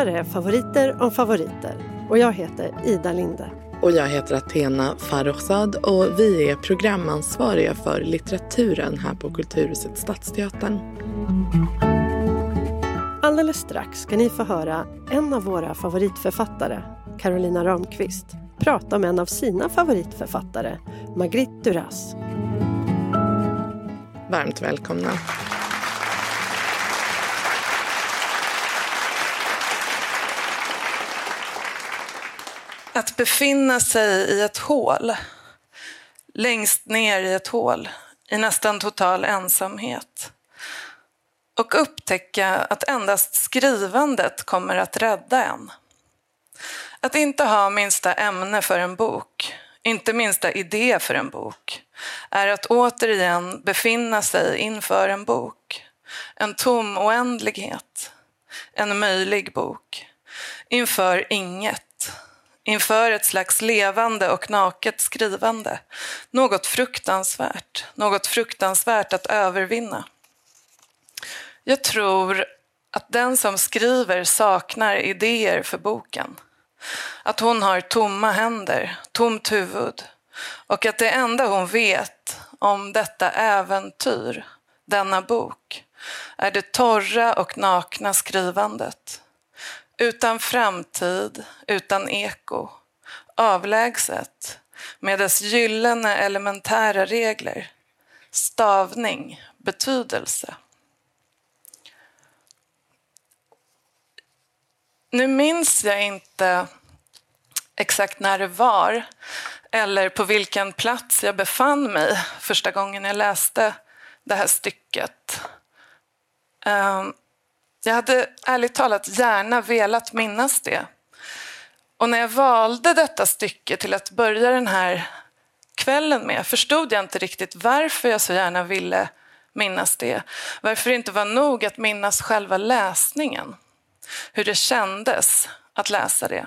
här är Favoriter om favoriter och jag heter Ida Linde. Och jag heter Athena Farrokhzad och vi är programansvariga för litteraturen här på Kulturhuset Stadsteatern. Alldeles strax ska ni få höra en av våra favoritförfattare, Carolina Ramqvist, prata med en av sina favoritförfattare, Magritte Duras. Varmt välkomna. Att befinna sig i ett hål, längst ner i ett hål, i nästan total ensamhet. Och upptäcka att endast skrivandet kommer att rädda en. Att inte ha minsta ämne för en bok, inte minsta idé för en bok, är att återigen befinna sig inför en bok. En tom oändlighet. En möjlig bok. Inför inget inför ett slags levande och naket skrivande. Något fruktansvärt, något fruktansvärt att övervinna. Jag tror att den som skriver saknar idéer för boken. Att hon har tomma händer, tomt huvud och att det enda hon vet om detta äventyr, denna bok, är det torra och nakna skrivandet. Utan framtid, utan eko. Avlägset, med dess gyllene elementära regler. Stavning, betydelse. Nu minns jag inte exakt när det var eller på vilken plats jag befann mig första gången jag läste det här stycket. Ehm, jag hade ärligt talat gärna velat minnas det. Och när jag valde detta stycke till att börja den här kvällen med förstod jag inte riktigt varför jag så gärna ville minnas det. Varför det inte var nog att minnas själva läsningen. Hur det kändes att läsa det.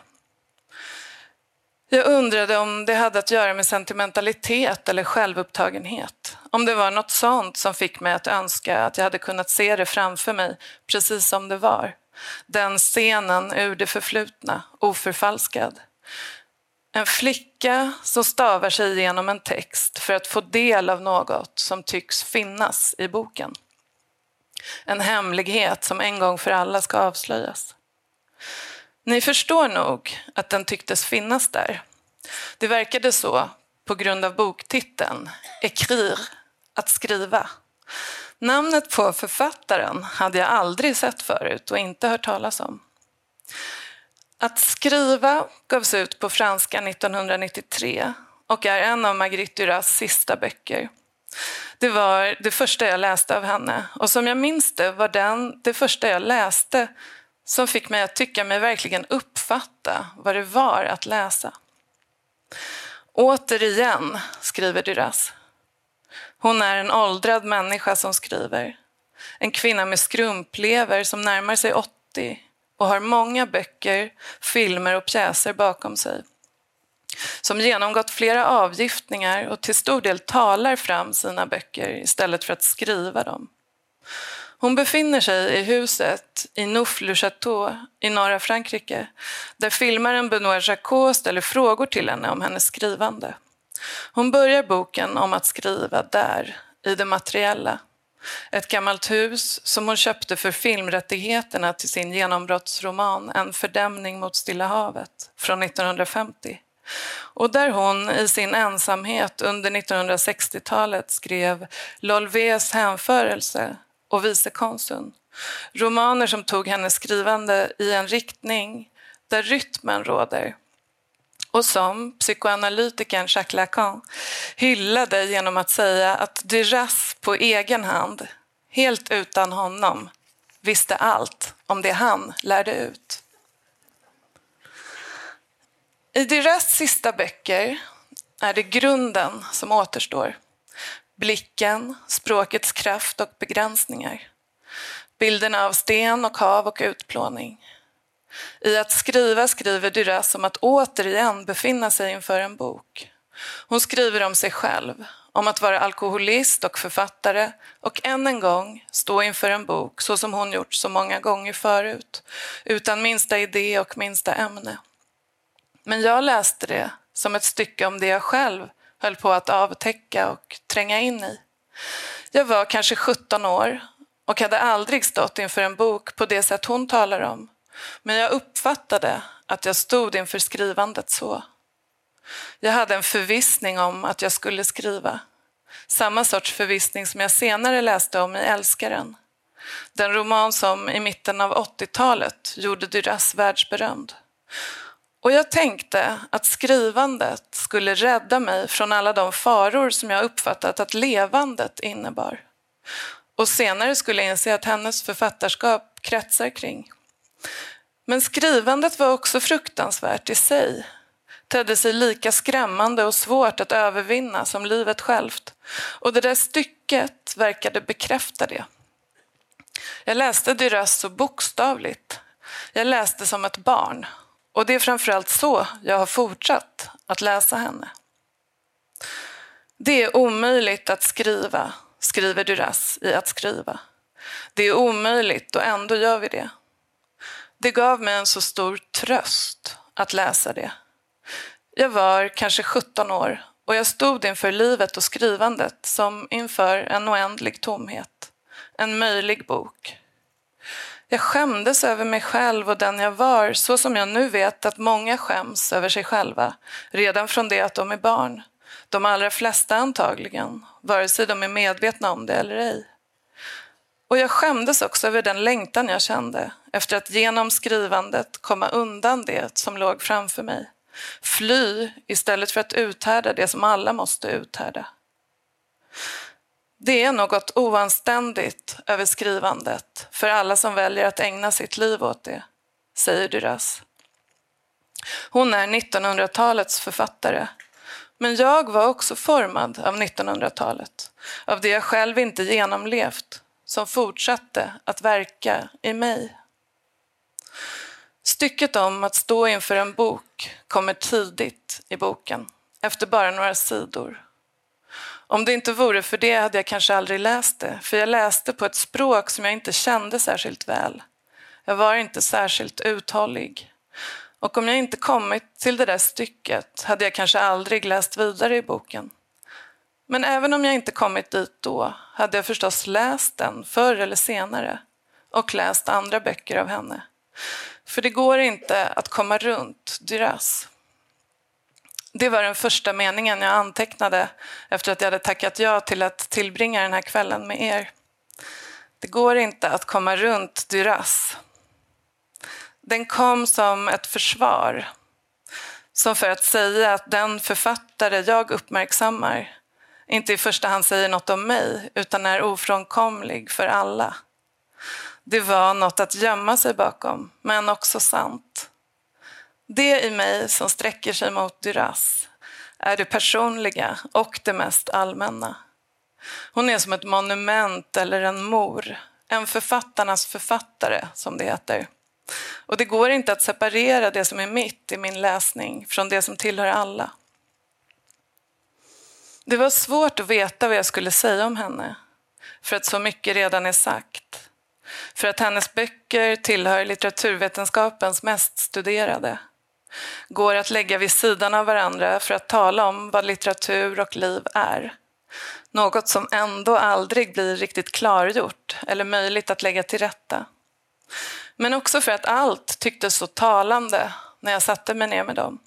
Jag undrade om det hade att göra med sentimentalitet eller självupptagenhet. Om det var något sånt som fick mig att önska att jag hade kunnat se det framför mig precis som det var. Den scenen ur det förflutna, oförfalskad. En flicka som stavar sig igenom en text för att få del av något som tycks finnas i boken. En hemlighet som en gång för alla ska avslöjas. Ni förstår nog att den tycktes finnas där. Det verkade så på grund av boktiteln, Ekrir, att skriva. Namnet på författaren hade jag aldrig sett förut och inte hört talas om. Att skriva gavs ut på franska 1993 och är en av Marguerite Duras sista böcker. Det var det första jag läste av henne och som jag minns det var den det första jag läste som fick mig att tycka mig verkligen uppfatta vad det var att läsa. Återigen, skriver Duras. Hon är en åldrad människa som skriver. En kvinna med skrumplever som närmar sig 80 och har många böcker, filmer och pjäser bakom sig. Som genomgått flera avgiftningar och till stor del talar fram sina böcker istället för att skriva dem. Hon befinner sig i huset i Nouf-le-Château i norra Frankrike där filmaren Benoît Jacquot ställer frågor till henne om hennes skrivande. Hon börjar boken om att skriva där, i det materiella. Ett gammalt hus som hon köpte för filmrättigheterna till sin genombrottsroman En fördämning mot Stilla havet från 1950. Och där hon i sin ensamhet under 1960-talet skrev Lolvés hänförelse och vicekonsuln. Romaner som tog hennes skrivande i en riktning där rytmen råder och som psykoanalytikern Jacques Lacan hyllade genom att säga att Duras på egen hand, helt utan honom, visste allt om det han lärde ut. I Duras sista böcker är det grunden som återstår blicken, språkets kraft och begränsningar. Bilderna av sten och hav och utplåning. I att skriva skriver Duras om att återigen befinna sig inför en bok. Hon skriver om sig själv om att vara alkoholist och författare och än en gång stå inför en bok så som hon gjort så många gånger förut, utan minsta idé och minsta ämne. Men jag läste det som ett stycke om det jag själv höll på att avtäcka och tränga in i. Jag var kanske 17 år och hade aldrig stått inför en bok på det sätt hon talar om. Men jag uppfattade att jag stod inför skrivandet så. Jag hade en förvissning om att jag skulle skriva. Samma sorts förvissning som jag senare läste om i Älskaren. Den roman som i mitten av 80-talet gjorde Duras världsberömd. Och jag tänkte att skrivandet skulle rädda mig från alla de faror som jag uppfattat att levandet innebar. Och senare skulle jag inse att hennes författarskap kretsar kring. Men skrivandet var också fruktansvärt i sig tedde sig lika skrämmande och svårt att övervinna som livet självt. Och det där stycket verkade bekräfta det. Jag läste Duras så bokstavligt. Jag läste som ett barn. Och det är framförallt så jag har fortsatt att läsa henne. Det är omöjligt att skriva, skriver Duras i Att skriva. Det är omöjligt och ändå gör vi det. Det gav mig en så stor tröst att läsa det. Jag var kanske 17 år och jag stod inför livet och skrivandet som inför en oändlig tomhet. En möjlig bok. Jag skämdes över mig själv och den jag var så som jag nu vet att många skäms över sig själva redan från det att de är barn. De allra flesta antagligen, vare sig de är medvetna om det eller ej. Och jag skämdes också över den längtan jag kände efter att genom skrivandet komma undan det som låg framför mig. Fly istället för att uthärda det som alla måste uthärda. Det är något oanständigt över skrivandet för alla som väljer att ägna sitt liv åt det, säger Duras. Hon är 1900-talets författare. Men jag var också formad av 1900-talet, av det jag själv inte genomlevt, som fortsatte att verka i mig. Stycket om att stå inför en bok kommer tidigt i boken, efter bara några sidor. Om det inte vore för det hade jag kanske aldrig läst det, för jag läste på ett språk som jag inte kände särskilt väl. Jag var inte särskilt uthållig. Och om jag inte kommit till det där stycket hade jag kanske aldrig läst vidare i boken. Men även om jag inte kommit dit då hade jag förstås läst den förr eller senare och läst andra böcker av henne. För det går inte att komma runt Duras. Det var den första meningen jag antecknade efter att jag hade tackat ja till att tillbringa den här kvällen med er. Det går inte att komma runt Duras. Den kom som ett försvar, som för att säga att den författare jag uppmärksammar inte i första hand säger något om mig, utan är ofrånkomlig för alla. Det var något att gömma sig bakom, men också sant. Det i mig som sträcker sig mot Duras är det personliga och det mest allmänna. Hon är som ett monument eller en mor, en författarnas författare, som det heter. Och det går inte att separera det som är mitt i min läsning från det som tillhör alla. Det var svårt att veta vad jag skulle säga om henne, för att så mycket redan är sagt. För att hennes böcker tillhör litteraturvetenskapens mest studerade. Går att lägga vid sidan av varandra för att tala om vad litteratur och liv är. Något som ändå aldrig blir riktigt klargjort eller möjligt att lägga till rätta. Men också för att allt tycktes så talande när jag satte mig ner med dem.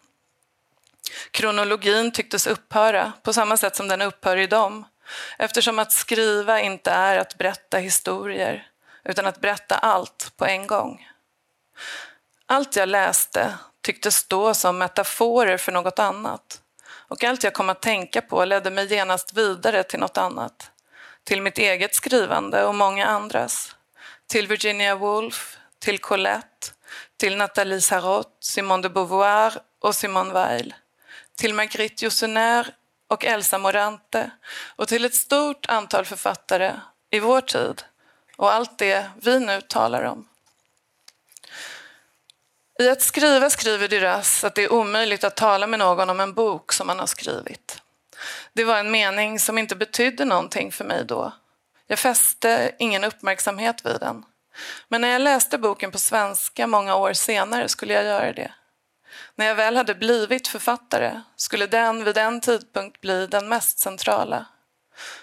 Kronologin tycktes upphöra på samma sätt som den upphör i dem eftersom att skriva inte är att berätta historier utan att berätta allt på en gång. Allt jag läste tycktes stå som metaforer för något annat och allt jag kom att tänka på ledde mig genast vidare till något annat. Till mitt eget skrivande och många andras. Till Virginia Woolf, till Colette, till Nathalie Sarrot, Simone de Beauvoir och Simone Weil. Till Marguerite Yourcenar och Elsa Morante och till ett stort antal författare i vår tid och allt det vi nu talar om. I att skriva skriver Duras att det är omöjligt att tala med någon om en bok som man har skrivit. Det var en mening som inte betydde någonting för mig då. Jag fäste ingen uppmärksamhet vid den. Men när jag läste boken på svenska många år senare skulle jag göra det. När jag väl hade blivit författare skulle den vid en tidpunkt bli den mest centrala.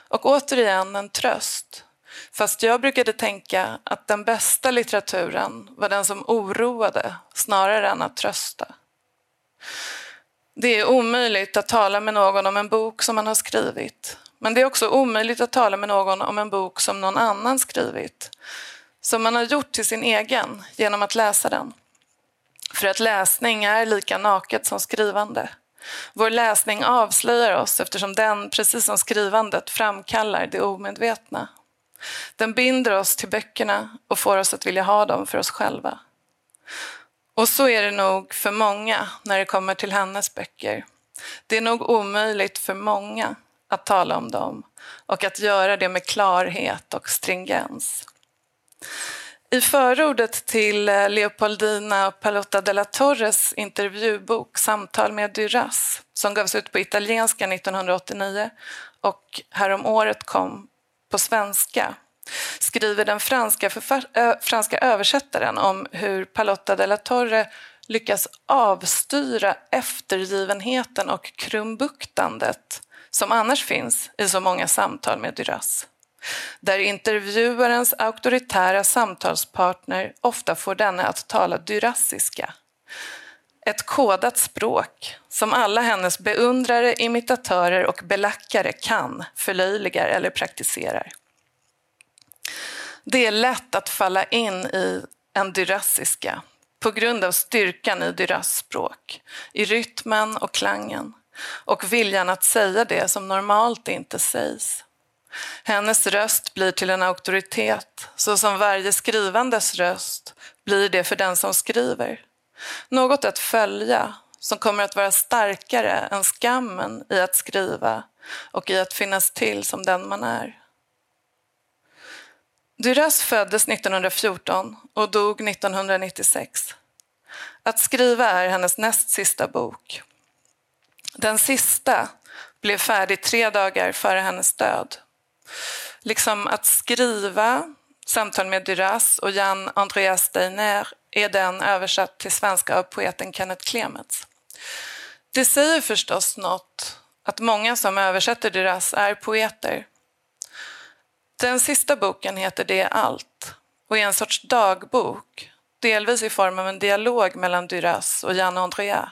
Och återigen en tröst. Fast jag brukade tänka att den bästa litteraturen var den som oroade snarare än att trösta. Det är omöjligt att tala med någon om en bok som man har skrivit. Men det är också omöjligt att tala med någon om en bok som någon annan skrivit. Som man har gjort till sin egen genom att läsa den. För att läsning är lika naket som skrivande. Vår läsning avslöjar oss eftersom den, precis som skrivandet, framkallar det omedvetna. Den binder oss till böckerna och får oss att vilja ha dem för oss själva. Och så är det nog för många när det kommer till hennes böcker. Det är nog omöjligt för många att tala om dem och att göra det med klarhet och stringens. I förordet till eh, Leopoldina Palotta della Torres intervjubok Samtal med Duras som gavs ut på italienska 1989 och häromåret kom på svenska skriver den franska, franska översättaren om hur Palotta della Torre lyckas avstyra eftergivenheten och krumbuktandet som annars finns i så många samtal med Duras där intervjuarens auktoritära samtalspartner ofta får denne att tala durassiska. Ett kodat språk som alla hennes beundrare, imitatörer och belackare kan, förlöjligar eller praktiserar. Det är lätt att falla in i en dyrassiska på grund av styrkan i Duras språk, i rytmen och klangen och viljan att säga det som normalt inte sägs. Hennes röst blir till en auktoritet, så som varje skrivandes röst blir det för den som skriver. Något att följa som kommer att vara starkare än skammen i att skriva och i att finnas till som den man är. Duras föddes 1914 och dog 1996. Att skriva är hennes näst sista bok. Den sista blev färdig tre dagar före hennes död. Liksom att skriva Samtal med Duras och Jan Andreas Steiner är den översatt till svenska av poeten Kenneth Clemets. Det säger förstås något att många som översätter Duras är poeter. Den sista boken heter Det är allt och är en sorts dagbok, delvis i form av en dialog mellan Duras och Jan Andrea,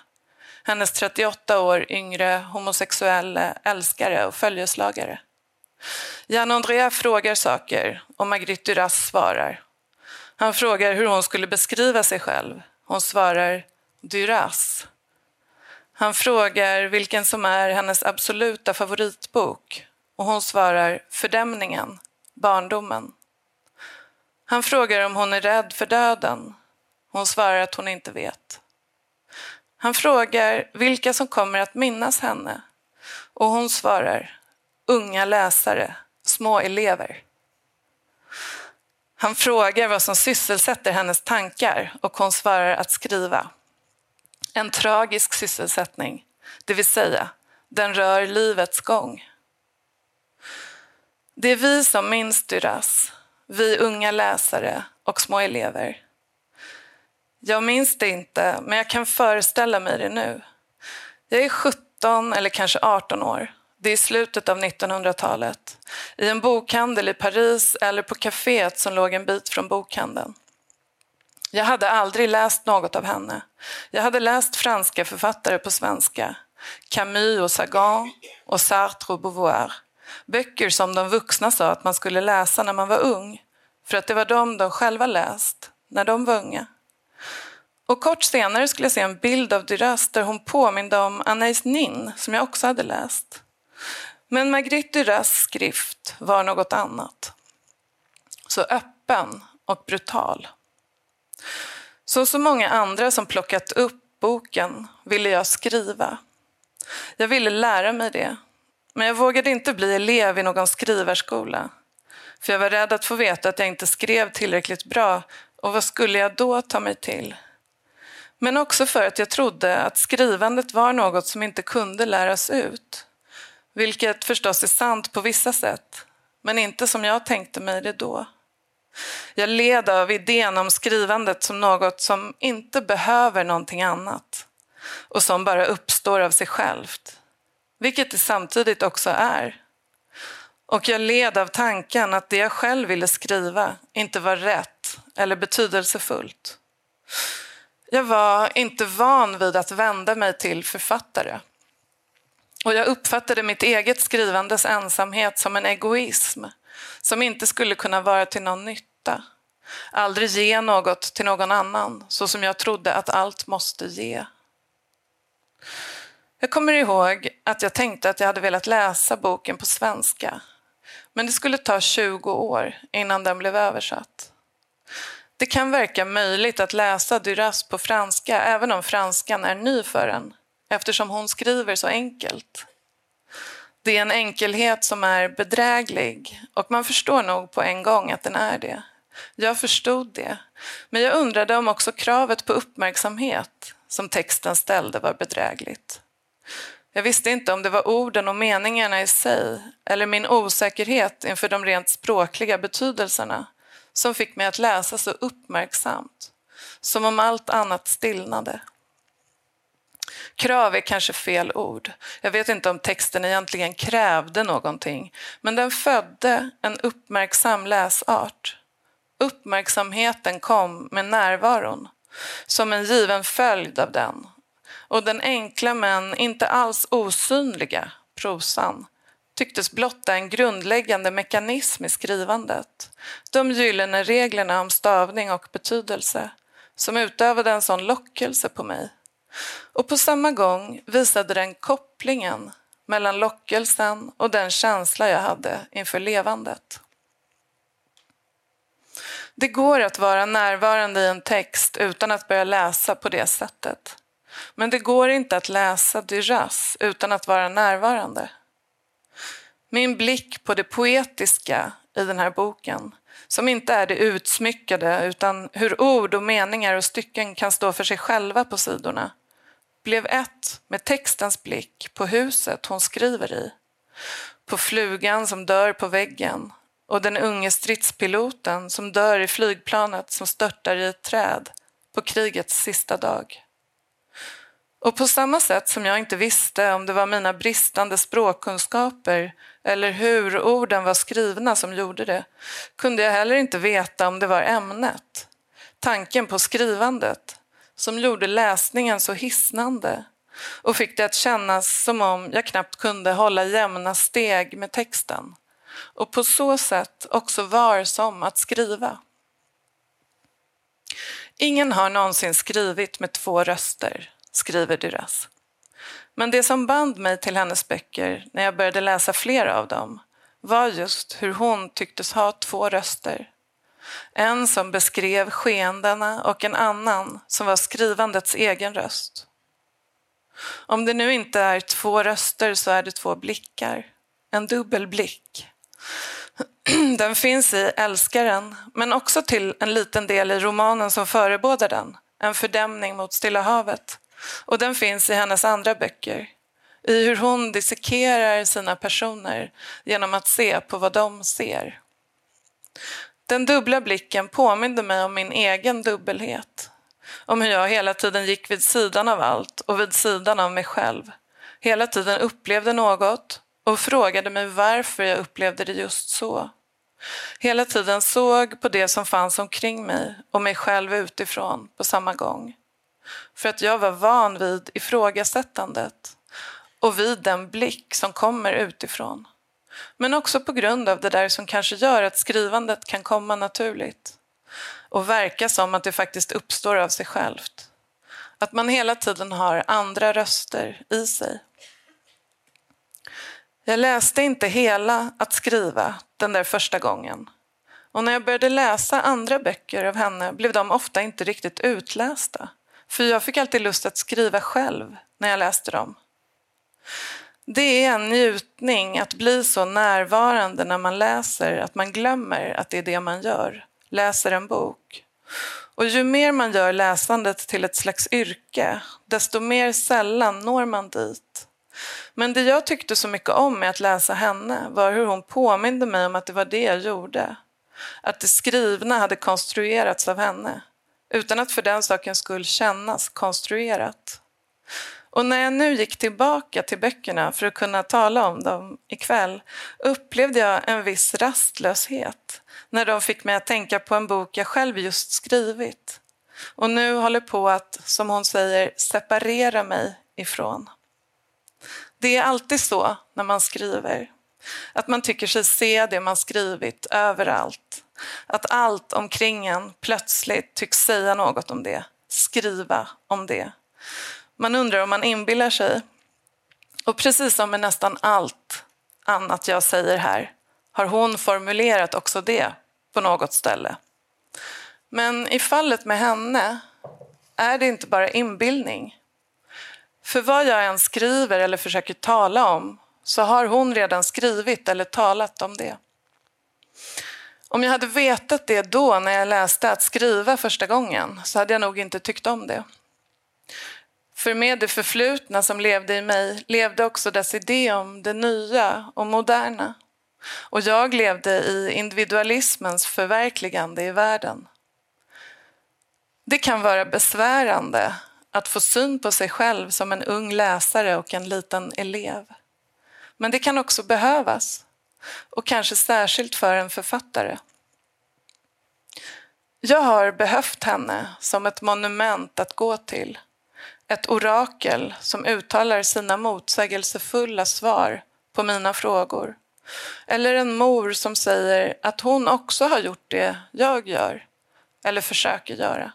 hennes 38 år yngre homosexuella älskare och följeslagare. Jan Andrea frågar saker och Magritte Duras svarar. Han frågar hur hon skulle beskriva sig själv. Hon svarar Duras. Han frågar vilken som är hennes absoluta favoritbok och hon svarar Fördämningen, barndomen. Han frågar om hon är rädd för döden. Hon svarar att hon inte vet. Han frågar vilka som kommer att minnas henne och hon svarar unga läsare, små elever. Han frågar vad som sysselsätter hennes tankar och hon svarar att skriva. En tragisk sysselsättning, det vill säga, den rör livets gång. Det är vi som minns Duras, vi unga läsare och små elever. Jag minns det inte, men jag kan föreställa mig det nu. Jag är 17 eller kanske 18 år. Det är slutet av 1900-talet. I en bokhandel i Paris eller på kaféet som låg en bit från bokhandeln. Jag hade aldrig läst något av henne. Jag hade läst franska författare på svenska. Camus och Sagan och Sartre och Beauvoir. Böcker som de vuxna sa att man skulle läsa när man var ung. För att det var de de själva läst när de var unga. Och kort senare skulle jag se en bild av Duras där hon påminde om Anais Nin som jag också hade läst. Men Magritte Duras skrift var något annat. Så öppen och brutal. Så Som många andra som plockat upp boken ville jag skriva. Jag ville lära mig det, men jag vågade inte bli elev i någon skrivarskola. För jag var rädd att få veta att jag inte skrev tillräckligt bra och vad skulle jag då ta mig till? Men också för att jag trodde att skrivandet var något som inte kunde läras ut. Vilket förstås är sant på vissa sätt, men inte som jag tänkte mig det då. Jag led av idén om skrivandet som något som inte behöver någonting annat och som bara uppstår av sig självt, vilket det samtidigt också är. Och jag led av tanken att det jag själv ville skriva inte var rätt eller betydelsefullt. Jag var inte van vid att vända mig till författare. Och jag uppfattade mitt eget skrivandes ensamhet som en egoism som inte skulle kunna vara till någon nytta. Aldrig ge något till någon annan, så som jag trodde att allt måste ge. Jag kommer ihåg att jag tänkte att jag hade velat läsa boken på svenska. Men det skulle ta 20 år innan den blev översatt. Det kan verka möjligt att läsa Duras på franska även om franskan är ny för en eftersom hon skriver så enkelt. Det är en enkelhet som är bedräglig och man förstår nog på en gång att den är det. Jag förstod det, men jag undrade om också kravet på uppmärksamhet som texten ställde var bedrägligt. Jag visste inte om det var orden och meningarna i sig eller min osäkerhet inför de rent språkliga betydelserna som fick mig att läsa så uppmärksamt, som om allt annat stillnade. Krav är kanske fel ord. Jag vet inte om texten egentligen krävde någonting, men den födde en uppmärksam läsart. Uppmärksamheten kom med närvaron, som en given följd av den. Och den enkla men inte alls osynliga prosan tycktes blotta en grundläggande mekanism i skrivandet. De gyllene reglerna om stavning och betydelse som utövade en sån lockelse på mig. Och på samma gång visade den kopplingen mellan lockelsen och den känsla jag hade inför levandet. Det går att vara närvarande i en text utan att börja läsa på det sättet. Men det går inte att läsa Duras utan att vara närvarande. Min blick på det poetiska i den här boken, som inte är det utsmyckade utan hur ord och meningar och stycken kan stå för sig själva på sidorna, blev ett med textens blick på huset hon skriver i, på flugan som dör på väggen och den unge stridspiloten som dör i flygplanet som störtar i ett träd på krigets sista dag. Och på samma sätt som jag inte visste om det var mina bristande språkkunskaper eller hur orden var skrivna som gjorde det, kunde jag heller inte veta om det var ämnet, tanken på skrivandet, som gjorde läsningen så hisnande och fick det att kännas som om jag knappt kunde hålla jämna steg med texten och på så sätt också var som att skriva. Ingen har någonsin skrivit med två röster, skriver Duras. Men det som band mig till hennes böcker när jag började läsa flera av dem var just hur hon tycktes ha två röster. En som beskrev skeendena och en annan som var skrivandets egen röst. Om det nu inte är två röster så är det två blickar. En dubbel blick. Den finns i Älskaren, men också till en liten del i romanen som förebådar den, En fördämning mot Stilla havet. Och den finns i hennes andra böcker, i hur hon dissekerar sina personer genom att se på vad de ser. Den dubbla blicken påminde mig om min egen dubbelhet. Om hur jag hela tiden gick vid sidan av allt och vid sidan av mig själv. Hela tiden upplevde något och frågade mig varför jag upplevde det just så. Hela tiden såg på det som fanns omkring mig och mig själv utifrån på samma gång. För att jag var van vid ifrågasättandet och vid den blick som kommer utifrån. Men också på grund av det där som kanske gör att skrivandet kan komma naturligt och verka som att det faktiskt uppstår av sig självt. Att man hela tiden har andra röster i sig. Jag läste inte hela Att skriva den där första gången. Och när jag började läsa andra böcker av henne blev de ofta inte riktigt utlästa. För jag fick alltid lust att skriva själv när jag läste dem. Det är en njutning att bli så närvarande när man läser att man glömmer att det är det man gör, läser en bok. Och ju mer man gör läsandet till ett slags yrke, desto mer sällan når man dit. Men det jag tyckte så mycket om med att läsa henne var hur hon påminde mig om att det var det jag gjorde. Att det skrivna hade konstruerats av henne, utan att för den sakens skull kännas konstruerat. Och när jag nu gick tillbaka till böckerna för att kunna tala om dem ikväll upplevde jag en viss rastlöshet när de fick mig att tänka på en bok jag själv just skrivit och nu håller på att, som hon säger, separera mig ifrån. Det är alltid så när man skriver, att man tycker sig se det man skrivit överallt. Att allt omkring en plötsligt tycks säga något om det, skriva om det. Man undrar om man inbillar sig. Och precis som med nästan allt annat jag säger här har hon formulerat också det på något ställe. Men i fallet med henne är det inte bara inbildning. För vad jag än skriver eller försöker tala om så har hon redan skrivit eller talat om det. Om jag hade vetat det då när jag läste att skriva första gången så hade jag nog inte tyckt om det. För med det förflutna som levde i mig levde också dess idé om det nya och moderna. Och jag levde i individualismens förverkligande i världen. Det kan vara besvärande att få syn på sig själv som en ung läsare och en liten elev. Men det kan också behövas, och kanske särskilt för en författare. Jag har behövt henne som ett monument att gå till. Ett orakel som uttalar sina motsägelsefulla svar på mina frågor. Eller en mor som säger att hon också har gjort det jag gör, eller försöker göra.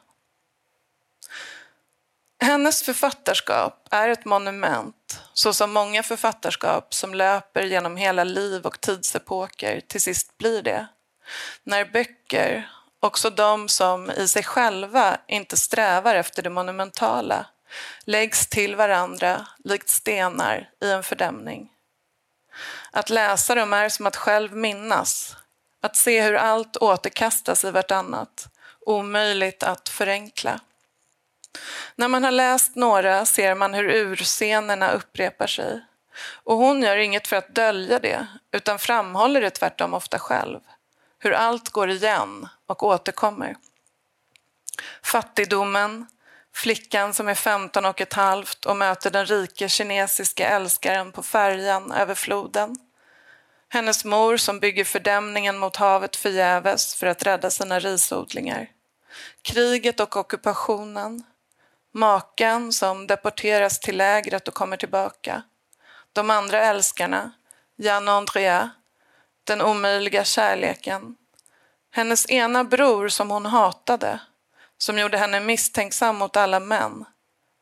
Hennes författarskap är ett monument, så som många författarskap som löper genom hela liv och tidsepoker till sist blir det. När böcker, också de som i sig själva inte strävar efter det monumentala, läggs till varandra likt stenar i en fördämning. Att läsa dem är som att själv minnas, att se hur allt återkastas i vartannat, omöjligt att förenkla. När man har läst några ser man hur urscenerna upprepar sig. Och hon gör inget för att dölja det, utan framhåller det tvärtom ofta själv. Hur allt går igen och återkommer. Fattigdomen, flickan som är 15 och ett halvt och möter den rike kinesiska älskaren på färjan över floden. Hennes mor som bygger fördämningen mot havet förgäves för att rädda sina risodlingar. Kriget och ockupationen, Maken som deporteras till lägret och kommer tillbaka. De andra älskarna, Jan och Andrea, den omöjliga kärleken. Hennes ena bror som hon hatade, som gjorde henne misstänksam mot alla män.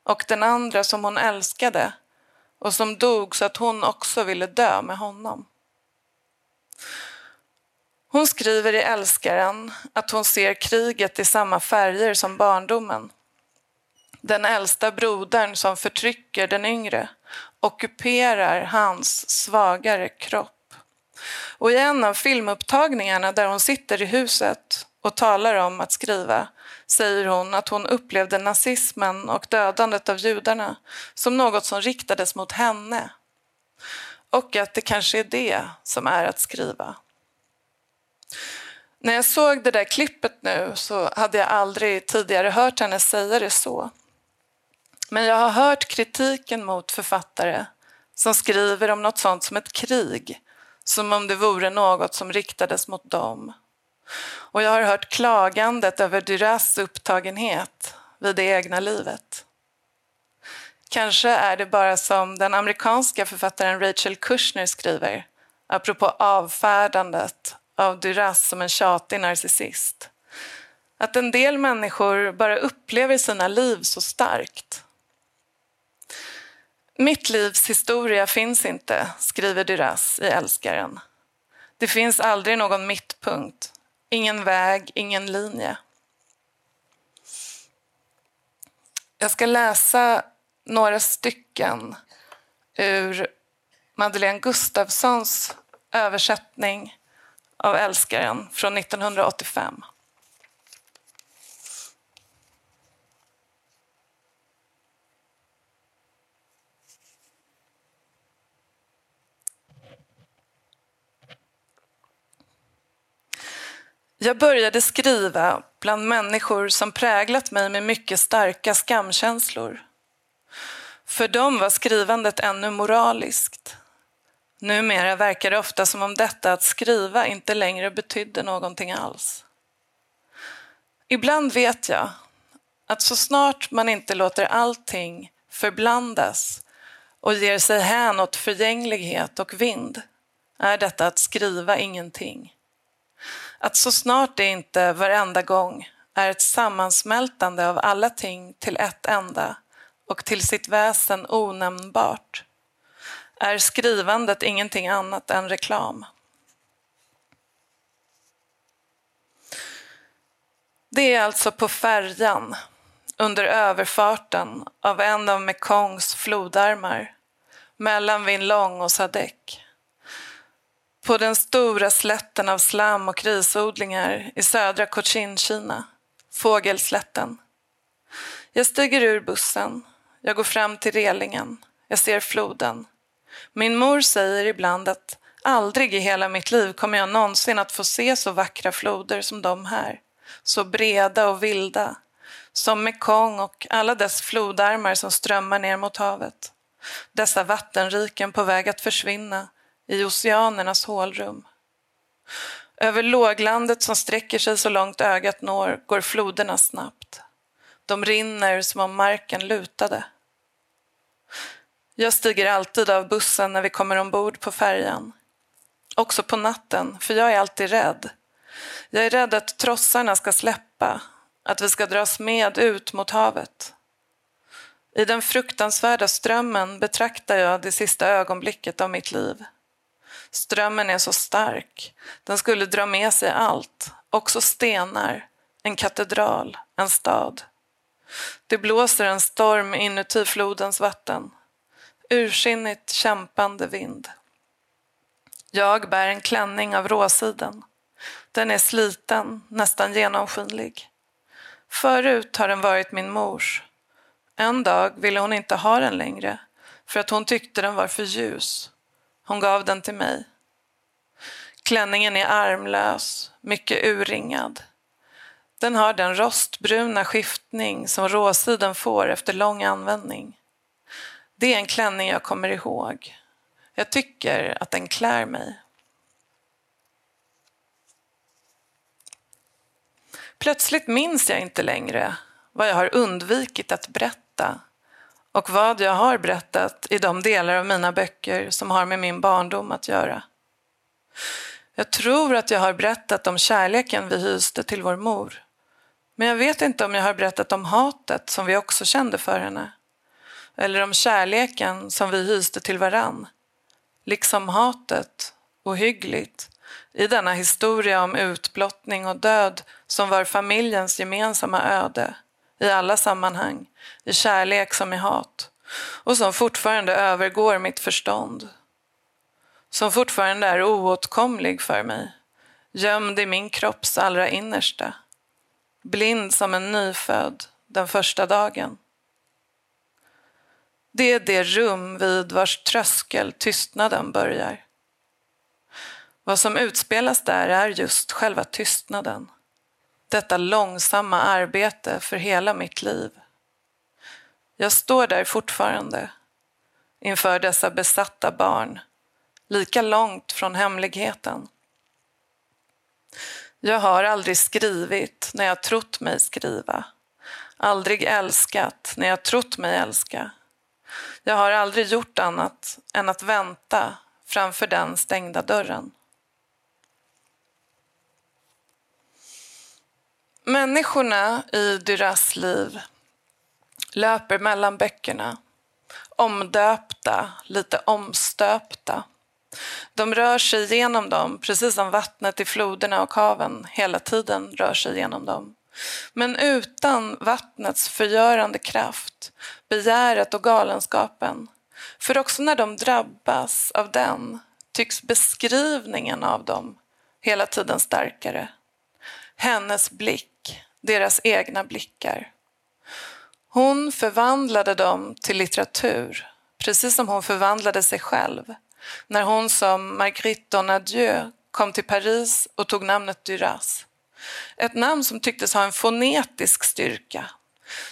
Och den andra som hon älskade och som dog så att hon också ville dö med honom. Hon skriver i Älskaren att hon ser kriget i samma färger som barndomen den äldsta brodern som förtrycker den yngre, ockuperar hans svagare kropp. Och i en av filmupptagningarna där hon sitter i huset och talar om att skriva säger hon att hon upplevde nazismen och dödandet av judarna som något som riktades mot henne. Och att det kanske är det som är att skriva. När jag såg det där klippet nu så hade jag aldrig tidigare hört henne säga det så. Men jag har hört kritiken mot författare som skriver om något sånt som ett krig, som om det vore något som riktades mot dem. Och jag har hört klagandet över Duras upptagenhet vid det egna livet. Kanske är det bara som den amerikanska författaren Rachel Kushner skriver, apropå avfärdandet av Duras som en tjatig narcissist. Att en del människor bara upplever sina liv så starkt mitt livs historia finns inte, skriver Duras i Älskaren. Det finns aldrig någon mittpunkt, ingen väg, ingen linje. Jag ska läsa några stycken ur Madeleine Gustafssons översättning av Älskaren från 1985. Jag började skriva bland människor som präglat mig med mycket starka skamkänslor. För dem var skrivandet ännu moraliskt. Numera verkar det ofta som om detta att skriva inte längre betydde någonting alls. Ibland vet jag att så snart man inte låter allting förblandas och ger sig hän åt förgänglighet och vind är detta att skriva ingenting. Att så snart det inte varenda gång är ett sammansmältande av alla ting till ett enda och till sitt väsen onämnbart är skrivandet ingenting annat än reklam. Det är alltså på färjan under överfarten av en av Mekongs flodarmar mellan Vinlong och Sadek. På den stora slätten av slam och risodlingar i södra Cochin-Kina, Fågelslätten. Jag stiger ur bussen, jag går fram till relingen, jag ser floden. Min mor säger ibland att aldrig i hela mitt liv kommer jag någonsin att få se så vackra floder som de här. Så breda och vilda, som Mekong och alla dess flodarmar som strömmar ner mot havet. Dessa vattenriken på väg att försvinna i oceanernas hålrum. Över låglandet som sträcker sig så långt ögat når går floderna snabbt. De rinner som om marken lutade. Jag stiger alltid av bussen när vi kommer ombord på färjan. Också på natten, för jag är alltid rädd. Jag är rädd att trossarna ska släppa, att vi ska dras med ut mot havet. I den fruktansvärda strömmen betraktar jag det sista ögonblicket av mitt liv. Strömmen är så stark, den skulle dra med sig allt, också stenar, en katedral, en stad. Det blåser en storm inuti flodens vatten. Ursinnigt kämpande vind. Jag bär en klänning av råsiden. Den är sliten, nästan genomskinlig. Förut har den varit min mors. En dag ville hon inte ha den längre för att hon tyckte den var för ljus. Hon gav den till mig. Klänningen är armlös, mycket urringad. Den har den rostbruna skiftning som råsiden får efter lång användning. Det är en klänning jag kommer ihåg. Jag tycker att den klär mig. Plötsligt minns jag inte längre vad jag har undvikit att berätta och vad jag har berättat i de delar av mina böcker som har med min barndom att göra. Jag tror att jag har berättat om kärleken vi hyste till vår mor. Men jag vet inte om jag har berättat om hatet som vi också kände för henne. Eller om kärleken som vi hyste till varann. Liksom hatet, ohyggligt, i denna historia om utblottning och död som var familjens gemensamma öde i alla sammanhang, i kärlek som i hat och som fortfarande övergår mitt förstånd. Som fortfarande är oåtkomlig för mig, gömd i min kropps allra innersta. Blind som en nyfödd den första dagen. Det är det rum vid vars tröskel tystnaden börjar. Vad som utspelas där är just själva tystnaden. Detta långsamma arbete för hela mitt liv. Jag står där fortfarande inför dessa besatta barn, lika långt från hemligheten. Jag har aldrig skrivit när jag trott mig skriva, aldrig älskat när jag trott mig älska. Jag har aldrig gjort annat än att vänta framför den stängda dörren. Människorna i Duras liv löper mellan böckerna. Omdöpta, lite omstöpta. De rör sig genom dem, precis som vattnet i floderna och haven hela tiden rör sig genom dem. Men utan vattnets förgörande kraft, begäret och galenskapen. För också när de drabbas av den tycks beskrivningen av dem hela tiden starkare. Hennes blick deras egna blickar. Hon förvandlade dem till litteratur, precis som hon förvandlade sig själv när hon som Marguerite Donadieu kom till Paris och tog namnet Duras. Ett namn som tycktes ha en fonetisk styrka,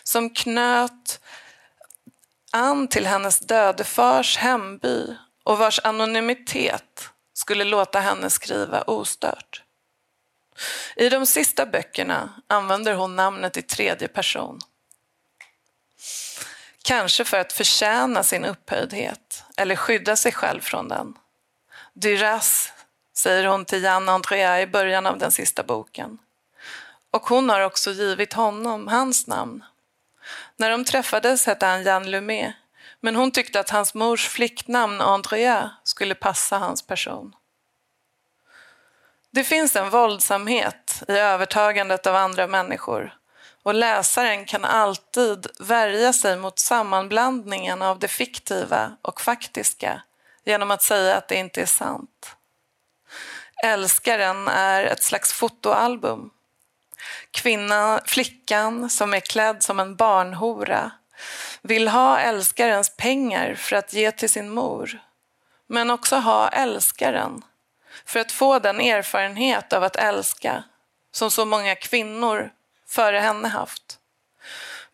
som knöt an till hennes dödefars hemby och vars anonymitet skulle låta henne skriva ostört. I de sista böckerna använder hon namnet i tredje person. Kanske för att förtjäna sin upphöjdhet eller skydda sig själv från den. Duras, säger hon till Jan Andrea i början av den sista boken. Och hon har också givit honom hans namn. När de träffades hette han Jan Lumé, men hon tyckte att hans mors flicknamn Andrea skulle passa hans person. Det finns en våldsamhet i övertagandet av andra människor och läsaren kan alltid värja sig mot sammanblandningen av det fiktiva och faktiska genom att säga att det inte är sant. Älskaren är ett slags fotoalbum. Kvinnan, flickan som är klädd som en barnhora vill ha älskarens pengar för att ge till sin mor men också ha älskaren för att få den erfarenhet av att älska som så många kvinnor före henne haft.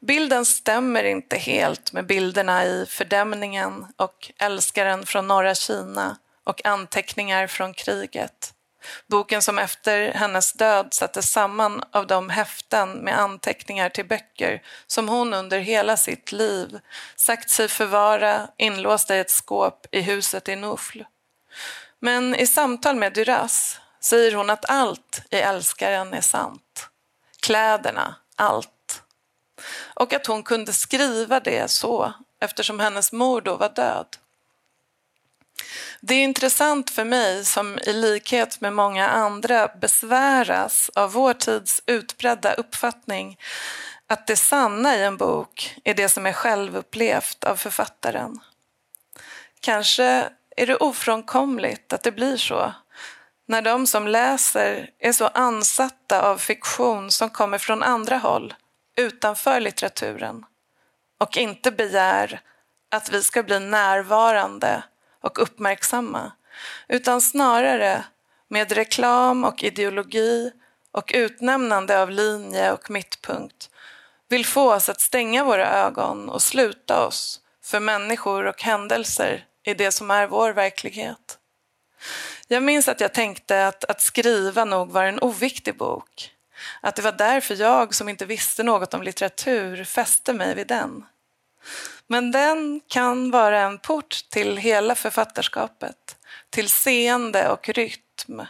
Bilden stämmer inte helt med bilderna i Fördämningen och Älskaren från norra Kina och Anteckningar från kriget. Boken som efter hennes död sattes samman av de häften med anteckningar till böcker som hon under hela sitt liv sagt sig förvara inlåsta i ett skåp i huset i Nufl. Men i samtal med Duras säger hon att allt i Älskaren är sant. Kläderna, allt. Och att hon kunde skriva det så eftersom hennes mor då var död. Det är intressant för mig som i likhet med många andra besväras av vår tids utbredda uppfattning att det sanna i en bok är det som är självupplevt av författaren. Kanske är det ofrånkomligt att det blir så? När de som läser är så ansatta av fiktion som kommer från andra håll, utanför litteraturen och inte begär att vi ska bli närvarande och uppmärksamma utan snarare med reklam och ideologi och utnämnande av linje och mittpunkt vill få oss att stänga våra ögon och sluta oss för människor och händelser i det som är vår verklighet. Jag minns att jag tänkte att, att skriva nog var en oviktig bok. Att det var därför jag, som inte visste något om litteratur, fäste mig vid den. Men den kan vara en port till hela författarskapet, till seende och rytm,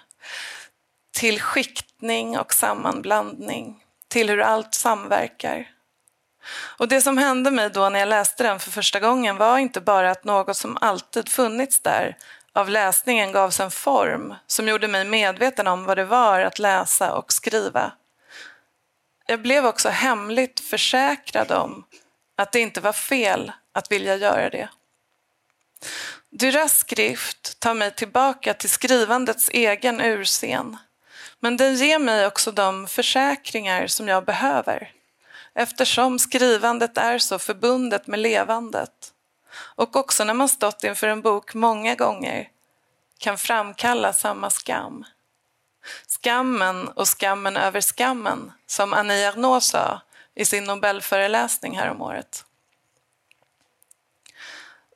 till skiktning och sammanblandning, till hur allt samverkar. Och det som hände mig då när jag läste den för första gången var inte bara att något som alltid funnits där av läsningen gavs en form som gjorde mig medveten om vad det var att läsa och skriva. Jag blev också hemligt försäkrad om att det inte var fel att vilja göra det. Duras skrift tar mig tillbaka till skrivandets egen urscen men den ger mig också de försäkringar som jag behöver eftersom skrivandet är så förbundet med levandet och också när man stått inför en bok många gånger kan framkalla samma skam. Skammen och skammen över skammen, som Annie Ernaux sa i sin Nobelföreläsning häromåret.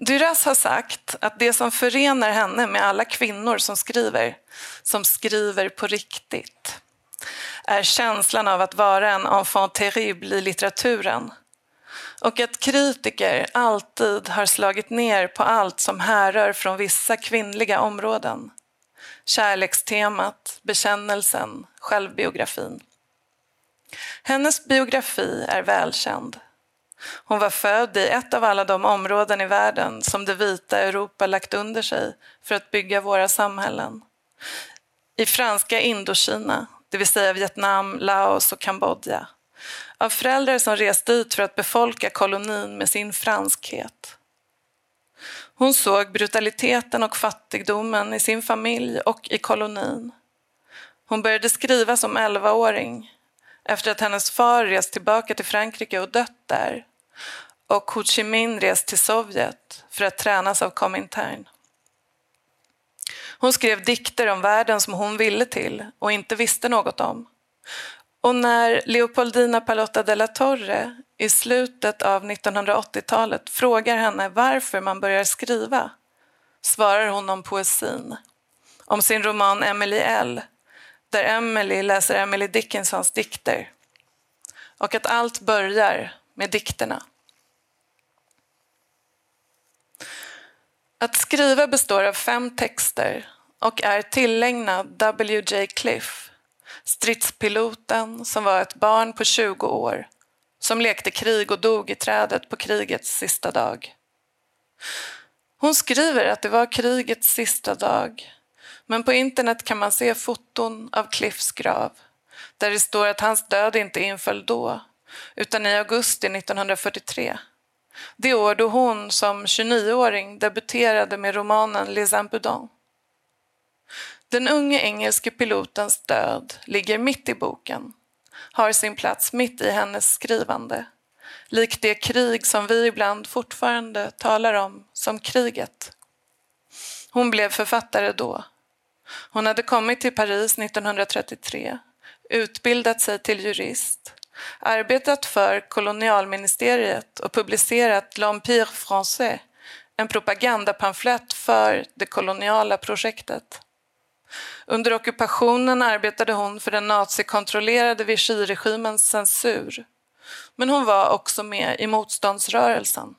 Duras har sagt att det som förenar henne med alla kvinnor som skriver, som skriver på riktigt, är känslan av att vara en enfant terrible i litteraturen och att kritiker alltid har slagit ner på allt som härrör från vissa kvinnliga områden. Kärlekstemat, bekännelsen, självbiografin. Hennes biografi är välkänd. Hon var född i ett av alla de områden i världen som det vita Europa lagt under sig för att bygga våra samhällen. I franska Indokina, det vill säga Vietnam, Laos och Kambodja av föräldrar som rest dit för att befolka kolonin med sin franskhet. Hon såg brutaliteten och fattigdomen i sin familj och i kolonin. Hon började skriva som 11-åring efter att hennes far rest tillbaka till Frankrike och dött där och Ho Chi Minh rest till Sovjet för att tränas av Komintern. Hon skrev dikter om världen som hon ville till och inte visste något om. Och när Leopoldina Palotta della Torre i slutet av 1980-talet frågar henne varför man börjar skriva svarar hon om poesin, om sin roman Emily L där Emily läser Emily Dickinsons dikter. Och att allt börjar med dikterna. Att skriva består av fem texter och är tillägnad W.J. Cliff, stridspiloten som var ett barn på 20 år som lekte krig och dog i trädet på krigets sista dag. Hon skriver att det var krigets sista dag men på internet kan man se foton av Cliffs grav där det står att hans död inte inföll då utan i augusti 1943 det år då hon som 29-åring debuterade med romanen Les Impudents. Den unge engelske pilotens död ligger mitt i boken, har sin plats mitt i hennes skrivande, likt det krig som vi ibland fortfarande talar om som kriget. Hon blev författare då. Hon hade kommit till Paris 1933, utbildat sig till jurist arbetat för kolonialministeriet och publicerat L'Empire Français, en propagandapamflett för det koloniala projektet. Under ockupationen arbetade hon för den nazikontrollerade Vichy-regimens censur. Men hon var också med i motståndsrörelsen.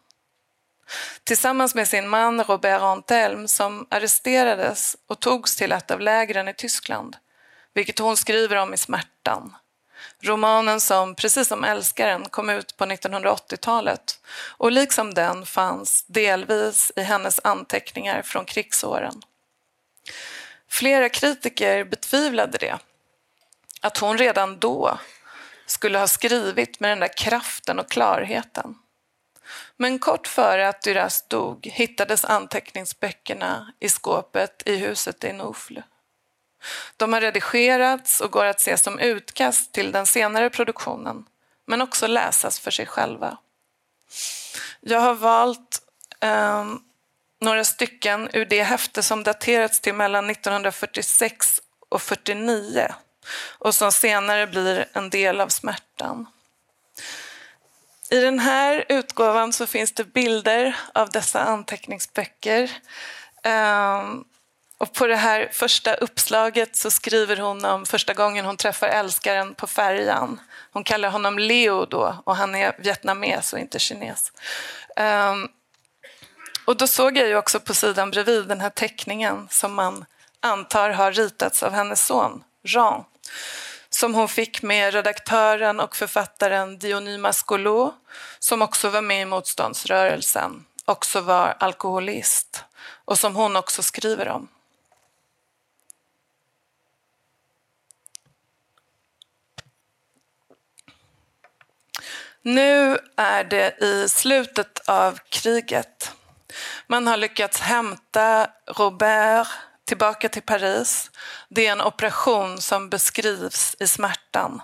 Tillsammans med sin man Robert Antelm som arresterades och togs till ett av lägren i Tyskland, vilket hon skriver om i Smärtan. Romanen som, precis som Älskaren, kom ut på 1980-talet och liksom den fanns delvis i hennes anteckningar från krigsåren. Flera kritiker betvivlade det, att hon redan då skulle ha skrivit med den där kraften och klarheten. Men kort före att Duras dog hittades anteckningsböckerna i skåpet i huset i Noufle. De har redigerats och går att se som utkast till den senare produktionen, men också läsas för sig själva. Jag har valt eh, några stycken ur det häfte som daterats till mellan 1946 och 49 och som senare blir en del av smärtan. I den här utgåvan så finns det bilder av dessa anteckningsböcker. Ehm, och på det här första uppslaget så skriver hon om första gången hon träffar älskaren på färjan. Hon kallar honom Leo då och han är vietnames och inte kines. Ehm, och då såg jag ju också på sidan bredvid den här teckningen som man antar har ritats av hennes son Jean som hon fick med redaktören och författaren Diony Mascolo som också var med i motståndsrörelsen, också var alkoholist och som hon också skriver om. Nu är det i slutet av kriget. Man har lyckats hämta Robert tillbaka till Paris. Det är en operation som beskrivs i smärtan.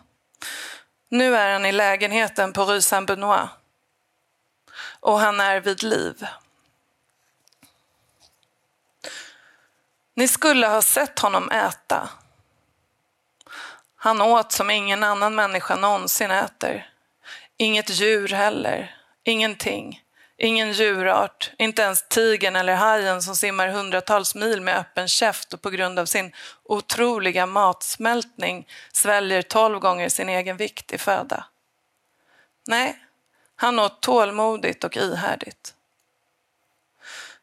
Nu är han i lägenheten på Rue Saint-Benoît och han är vid liv. Ni skulle ha sett honom äta. Han åt som ingen annan människa någonsin äter. Inget djur heller. Ingenting. Ingen djurart, inte ens tigern eller hajen som simmar hundratals mil med öppen käft och på grund av sin otroliga matsmältning sväljer tolv gånger sin egen vikt i föda. Nej, han åt tålmodigt och ihärdigt.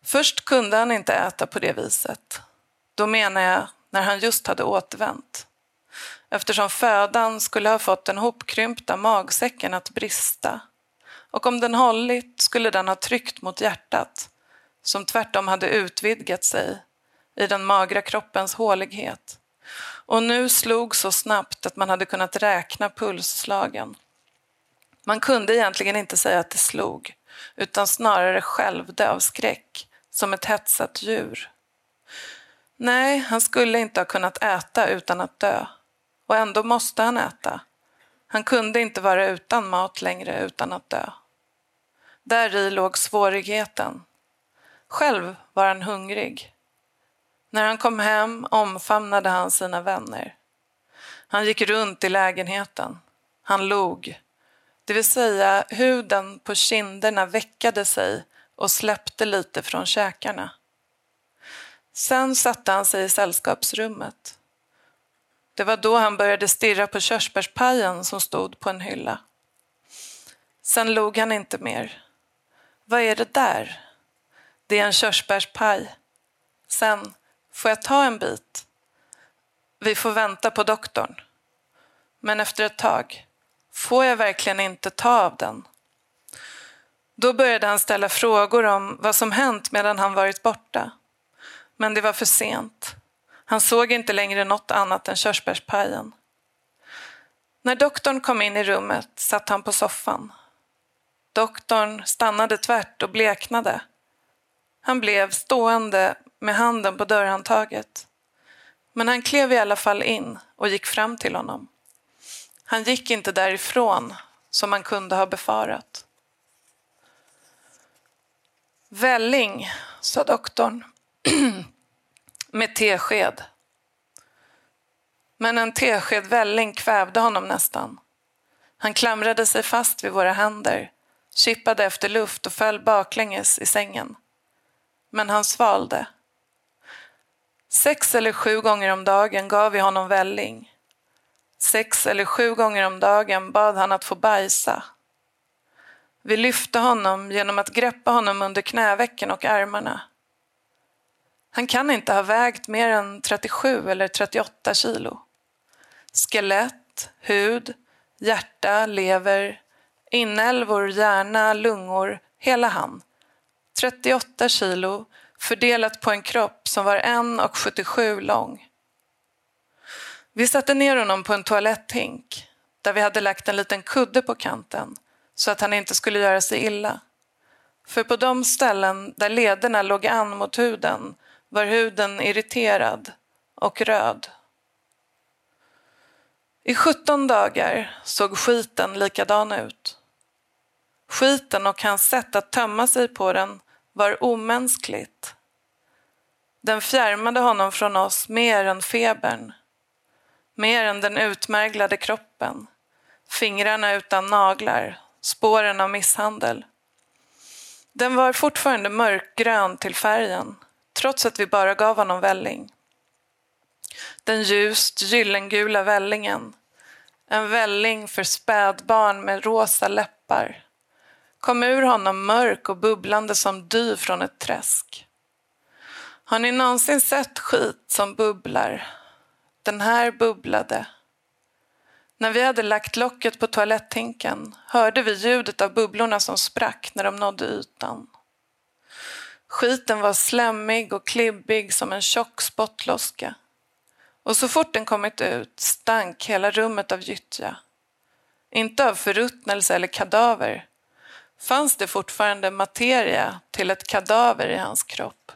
Först kunde han inte äta på det viset. Då menar jag när han just hade återvänt eftersom födan skulle ha fått den hopkrympta magsäcken att brista. Och om den hållit skulle den ha tryckt mot hjärtat, som tvärtom hade utvidgat sig i den magra kroppens hålighet och nu slog så snabbt att man hade kunnat räkna pulsslagen. Man kunde egentligen inte säga att det slog, utan snarare skälvde av skräck, som ett hetsat djur. Nej, han skulle inte ha kunnat äta utan att dö och ändå måste han äta. Han kunde inte vara utan mat längre utan att dö. Där i låg svårigheten. Själv var han hungrig. När han kom hem omfamnade han sina vänner. Han gick runt i lägenheten. Han log. Det vill säga, huden på kinderna veckade sig och släppte lite från käkarna. Sen satte han sig i sällskapsrummet. Det var då han började stirra på körsbärspajen som stod på en hylla. Sen log han inte mer. Vad är det där? Det är en körsbärspaj. Sen, får jag ta en bit? Vi får vänta på doktorn. Men efter ett tag, får jag verkligen inte ta av den? Då började han ställa frågor om vad som hänt medan han varit borta. Men det var för sent. Han såg inte längre något annat än körsbärspajen. När doktorn kom in i rummet satt han på soffan. Doktorn stannade tvärt och bleknade. Han blev stående med handen på dörrhandtaget. Men han klev i alla fall in och gick fram till honom. Han gick inte därifrån som man kunde ha befarat. Välling, sa doktorn med tesked. Men en tesked välling kvävde honom nästan. Han klamrade sig fast vid våra händer, kippade efter luft och föll baklänges i sängen. Men han svalde. Sex eller sju gånger om dagen gav vi honom välling. Sex eller sju gånger om dagen bad han att få bajsa. Vi lyfte honom genom att greppa honom under knävecken och armarna. Han kan inte ha vägt mer än 37 eller 38 kilo. Skelett, hud, hjärta, lever, inälvor, hjärna, lungor, hela han. 38 kilo fördelat på en kropp som var 1,77 lång. Vi satte ner honom på en toaletthink där vi hade lagt en liten kudde på kanten så att han inte skulle göra sig illa. För på de ställen där lederna låg an mot huden var huden irriterad och röd. I 17 dagar såg skiten likadan ut. Skiten och hans sätt att tömma sig på den var omänskligt. Den fjärmade honom från oss mer än febern, mer än den utmärglade kroppen, fingrarna utan naglar, spåren av misshandel. Den var fortfarande mörkgrön till färgen, trots att vi bara gav honom välling. Den ljust gyllengula vällingen, en välling för spädbarn med rosa läppar, kom ur honom mörk och bubblande som dy från ett träsk. Har ni någonsin sett skit som bubblar? Den här bubblade. När vi hade lagt locket på toaletthinken hörde vi ljudet av bubblorna som sprack när de nådde ytan. Skiten var slemmig och klibbig som en tjock spottloska. Och så fort den kommit ut stank hela rummet av gyttja. Inte av förruttnelse eller kadaver. Fanns det fortfarande materia till ett kadaver i hans kropp?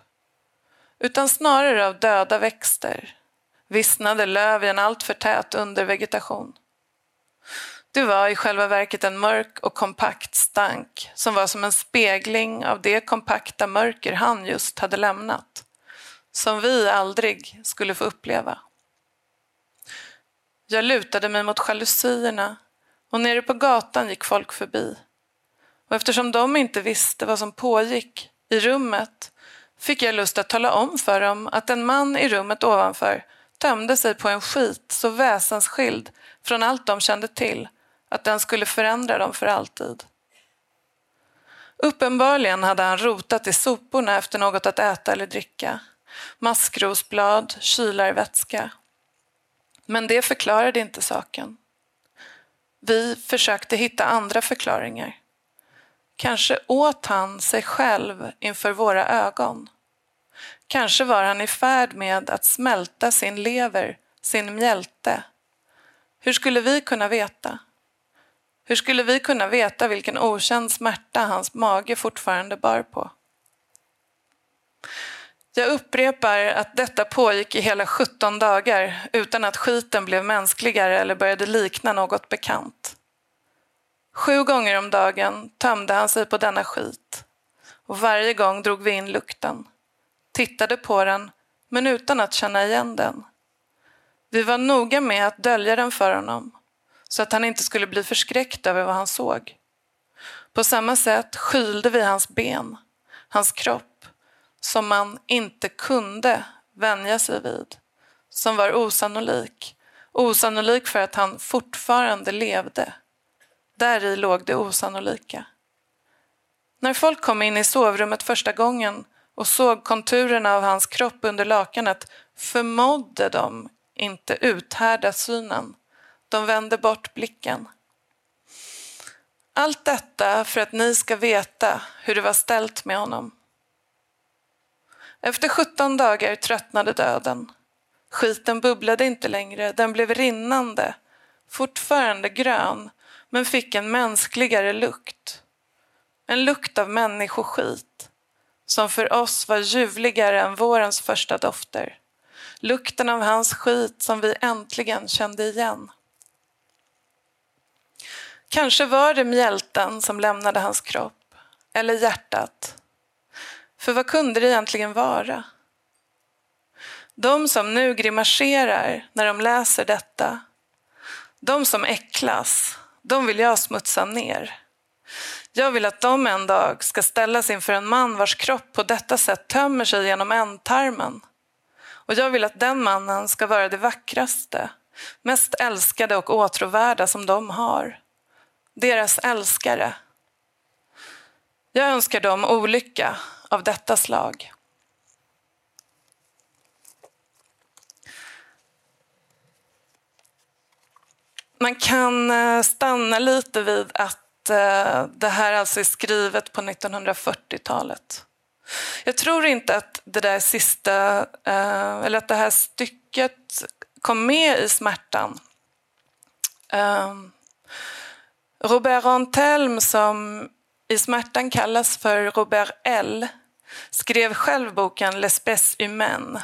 Utan snarare av döda växter, vissnade löv i en alltför tät undervegetation. Det var i själva verket en mörk och kompakt stank som var som en spegling av det kompakta mörker han just hade lämnat, som vi aldrig skulle få uppleva. Jag lutade mig mot jalusierna och nere på gatan gick folk förbi. Och eftersom de inte visste vad som pågick i rummet fick jag lust att tala om för dem att en man i rummet ovanför tömde sig på en skit så väsensskild från allt de kände till att den skulle förändra dem för alltid. Uppenbarligen hade han rotat i soporna efter något att äta eller dricka. Maskrosblad, kylarvätska. Men det förklarade inte saken. Vi försökte hitta andra förklaringar. Kanske åt han sig själv inför våra ögon. Kanske var han i färd med att smälta sin lever, sin mjälte. Hur skulle vi kunna veta? Hur skulle vi kunna veta vilken okänd smärta hans mage fortfarande bar på? Jag upprepar att detta pågick i hela 17 dagar utan att skiten blev mänskligare eller började likna något bekant. Sju gånger om dagen tömde han sig på denna skit och varje gång drog vi in lukten, tittade på den men utan att känna igen den. Vi var noga med att dölja den för honom så att han inte skulle bli förskräckt över vad han såg. På samma sätt skylde vi hans ben, hans kropp, som man inte kunde vänja sig vid, som var osannolik. Osannolik för att han fortfarande levde. Där i låg det osannolika. När folk kom in i sovrummet första gången och såg konturerna av hans kropp under lakanet förmådde de inte uthärda synen. De vände bort blicken. Allt detta för att ni ska veta hur det var ställt med honom. Efter 17 dagar tröttnade döden. Skiten bubblade inte längre, den blev rinnande, fortfarande grön, men fick en mänskligare lukt. En lukt av människoskit, som för oss var ljuvligare än vårens första dofter. Lukten av hans skit som vi äntligen kände igen. Kanske var det mjälten som lämnade hans kropp, eller hjärtat. För vad kunde det egentligen vara? De som nu grimaserar när de läser detta, de som äcklas, de vill jag smutsa ner. Jag vill att de en dag ska ställas inför en man vars kropp på detta sätt tömmer sig genom ändtarmen. Och jag vill att den mannen ska vara det vackraste, mest älskade och åtråvärda som de har. Deras älskare. Jag önskar dem olycka av detta slag. Man kan eh, stanna lite vid att eh, det här alltså är skrivet på 1940-talet. Jag tror inte att det där sista, eh, eller att det här stycket kom med i smärtan. Ehm, Robert Antelme, som i smärtan kallas för Robert L, skrev själv boken L'espèce humaine,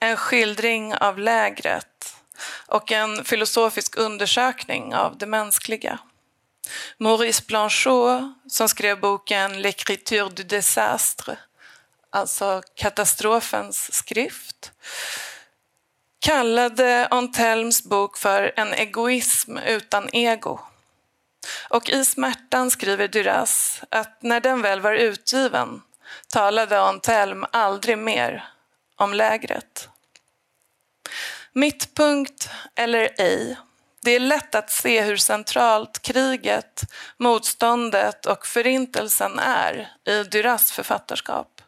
en skildring av lägret och en filosofisk undersökning av det mänskliga. Maurice Blanchot, som skrev boken L'écriture du désastre, alltså katastrofens skrift, kallade Antelms bok för en egoism utan ego. Och i smärtan skriver Duras att när den väl var utgiven talade Antelm aldrig mer om lägret. Mittpunkt eller ej, det är lätt att se hur centralt kriget, motståndet och förintelsen är i Duras författarskap.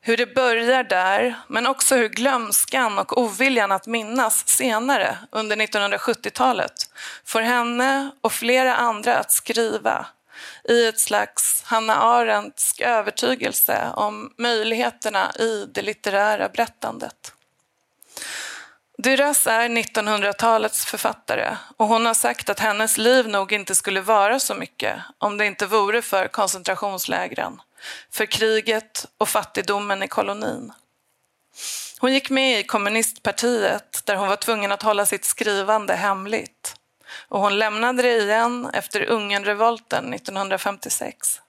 Hur det börjar där, men också hur glömskan och oviljan att minnas senare under 1970-talet får henne och flera andra att skriva i ett slags Hanna Arendtsk övertygelse om möjligheterna i det litterära berättandet. Duras är 1900-talets författare och hon har sagt att hennes liv nog inte skulle vara så mycket om det inte vore för koncentrationslägren, för kriget och fattigdomen i kolonin. Hon gick med i kommunistpartiet där hon var tvungen att hålla sitt skrivande hemligt och hon lämnade det igen efter Ungernrevolten 1956.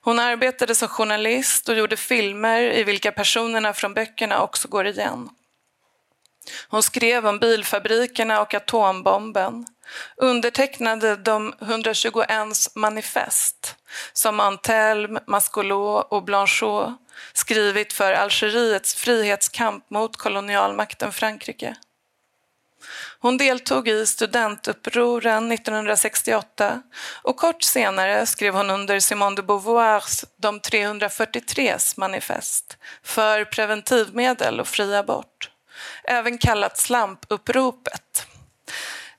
Hon arbetade som journalist och gjorde filmer i vilka personerna från böckerna också går igen. Hon skrev om bilfabrikerna och atombomben, undertecknade de 121 manifest som Antelme, Mascolot och Blanchot skrivit för Algeriets frihetskamp mot kolonialmakten Frankrike. Hon deltog i studentupproren 1968 och kort senare skrev hon under Simone de Beauvoirs De 343s manifest för preventivmedel och fri abort även kallat slampuppropet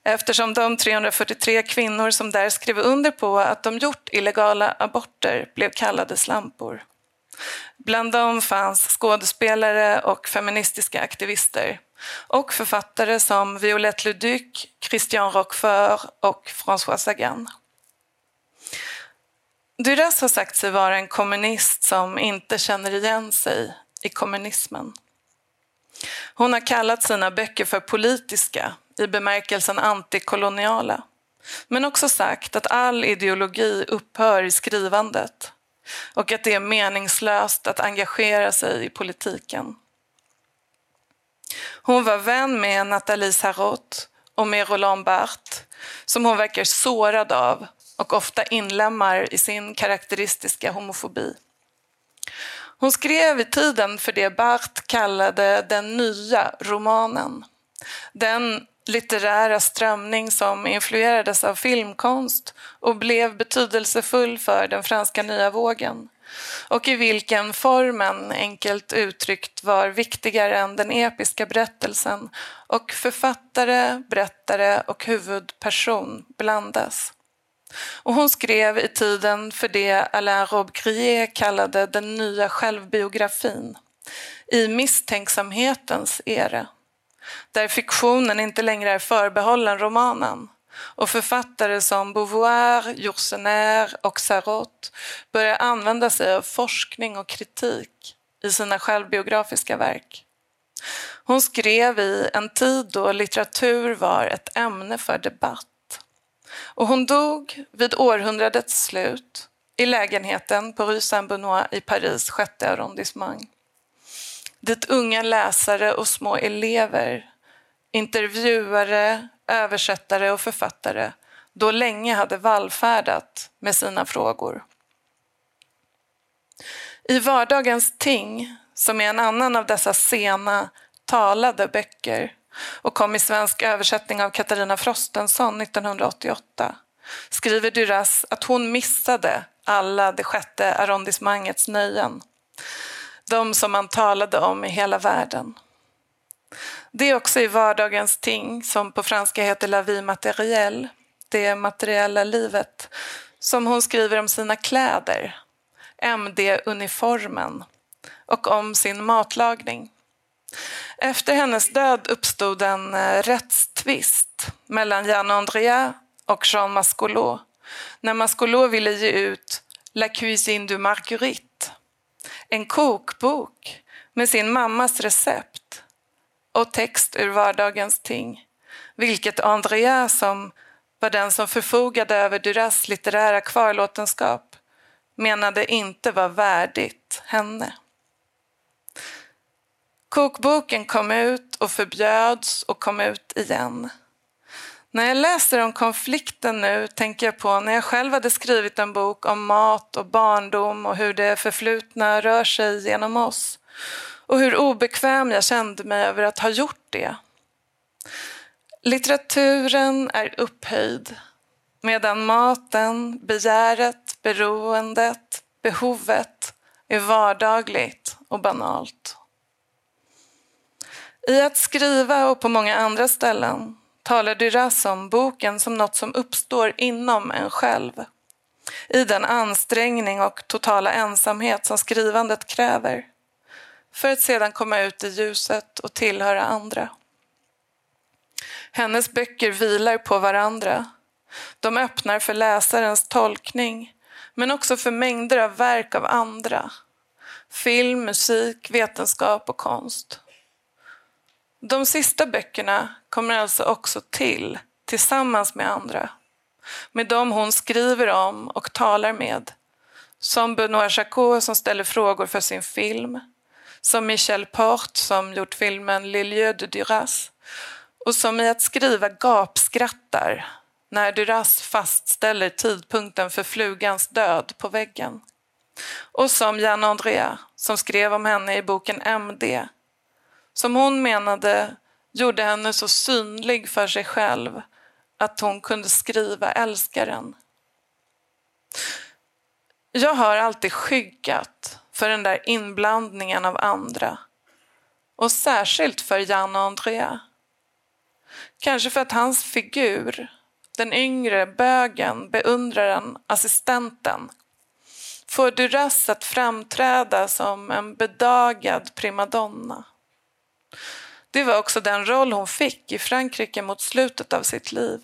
eftersom de 343 kvinnor som där skrev under på att de gjort illegala aborter blev kallade slampor. Bland dem fanns skådespelare och feministiska aktivister och författare som Violette Leduc, Christian Roquefort och François Sagan. Duras har sagt sig vara en kommunist som inte känner igen sig i kommunismen. Hon har kallat sina böcker för politiska i bemärkelsen antikoloniala men också sagt att all ideologi upphör i skrivandet och att det är meningslöst att engagera sig i politiken. Hon var vän med Nathalie Sarraute och med Roland Barthes som hon verkar sårad av och ofta inlämmar i sin karaktäristiska homofobi. Hon skrev i tiden för det Barthes kallade den nya romanen. Den litterära strömning som influerades av filmkonst och blev betydelsefull för den franska nya vågen och i vilken formen, enkelt uttryckt, var viktigare än den episka berättelsen och författare, berättare och huvudperson blandas. Och hon skrev i tiden för det Alain Robbe-Grier kallade den nya självbiografin, i misstänksamhetens era, där fiktionen inte längre är förbehållen romanen och författare som Beauvoir, Yourcenar och Sarot börjar använda sig av forskning och kritik i sina självbiografiska verk. Hon skrev i en tid då litteratur var ett ämne för debatt. Och hon dog vid århundradets slut i lägenheten på Rue Saint-Benoît i Paris sjätte arrondissement. Dit unga läsare och små elever, intervjuare, översättare och författare då länge hade vallfärdat med sina frågor. I Vardagens ting, som är en annan av dessa sena, talade böcker och kom i svensk översättning av Katarina Frostenson 1988, skriver Duras att hon missade alla det sjätte arrondissemangets nöjen. De som man talade om i hela världen. Det är också i vardagens ting, som på franska heter la vie matérielle, det materiella livet, som hon skriver om sina kläder, MD-uniformen och om sin matlagning. Efter hennes död uppstod en eh, rättstvist mellan Jan Andrea och Jean Mascolot när Mascolot ville ge ut La cuisine du Marguerite, en kokbok med sin mammas recept och text ur vardagens ting, vilket Andrea som var den som förfogade över Duras litterära kvarlåtenskap menade inte var värdigt henne. Kokboken kom ut och förbjöds och kom ut igen. När jag läser om konflikten nu tänker jag på när jag själv hade skrivit en bok om mat och barndom och hur det förflutna rör sig genom oss och hur obekväm jag kände mig över att ha gjort det. Litteraturen är upphöjd medan maten, begäret, beroendet, behovet är vardagligt och banalt. I att skriva och på många andra ställen talar Duras om boken som något som uppstår inom en själv i den ansträngning och totala ensamhet som skrivandet kräver för att sedan komma ut i ljuset och tillhöra andra. Hennes böcker vilar på varandra. De öppnar för läsarens tolkning men också för mängder av verk av andra. Film, musik, vetenskap och konst. De sista böckerna kommer alltså också till tillsammans med andra. Med dem hon skriver om och talar med. Som Benoît Jacquot som ställer frågor för sin film som Michel Porte som gjort filmen Lilieu de Duras och som i att skriva gapskrattar när Duras fastställer tidpunkten för flugans död på väggen. Och som Jan Andrea som skrev om henne i boken MD som hon menade gjorde henne så synlig för sig själv att hon kunde skriva älskaren. Jag har alltid skyggat för den där inblandningen av andra. Och särskilt för Jan och Andrea. Kanske för att hans figur, den yngre bögen, beundraren, assistenten, får Duras att framträda som en bedagad primadonna. Det var också den roll hon fick i Frankrike mot slutet av sitt liv.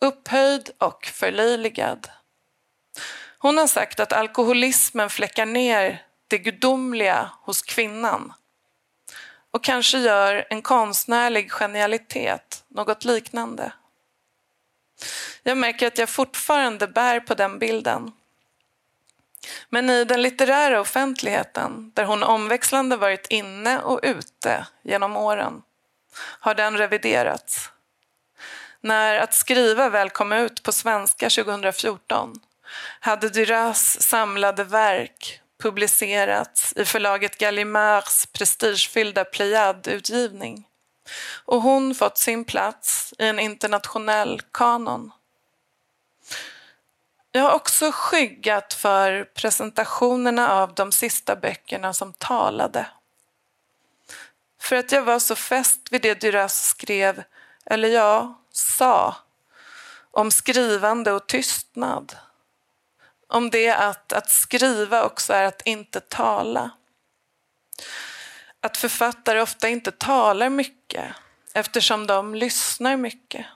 Upphöjd och förlöjligad. Hon har sagt att alkoholismen fläckar ner det gudomliga hos kvinnan och kanske gör en konstnärlig genialitet något liknande. Jag märker att jag fortfarande bär på den bilden. Men i den litterära offentligheten, där hon omväxlande varit inne och ute genom åren, har den reviderats. När Att skriva väl kom ut på svenska 2014 hade Duras samlade verk publicerats i förlaget Gallimards prestigefyllda Pleiad-utgivning och hon fått sin plats i en internationell kanon. Jag har också skyggat för presentationerna av de sista böckerna som talade. För att jag var så fäst vid det Duras skrev, eller ja, sa, om skrivande och tystnad. Om det att, att skriva också är att inte tala. Att författare ofta inte talar mycket eftersom de lyssnar mycket.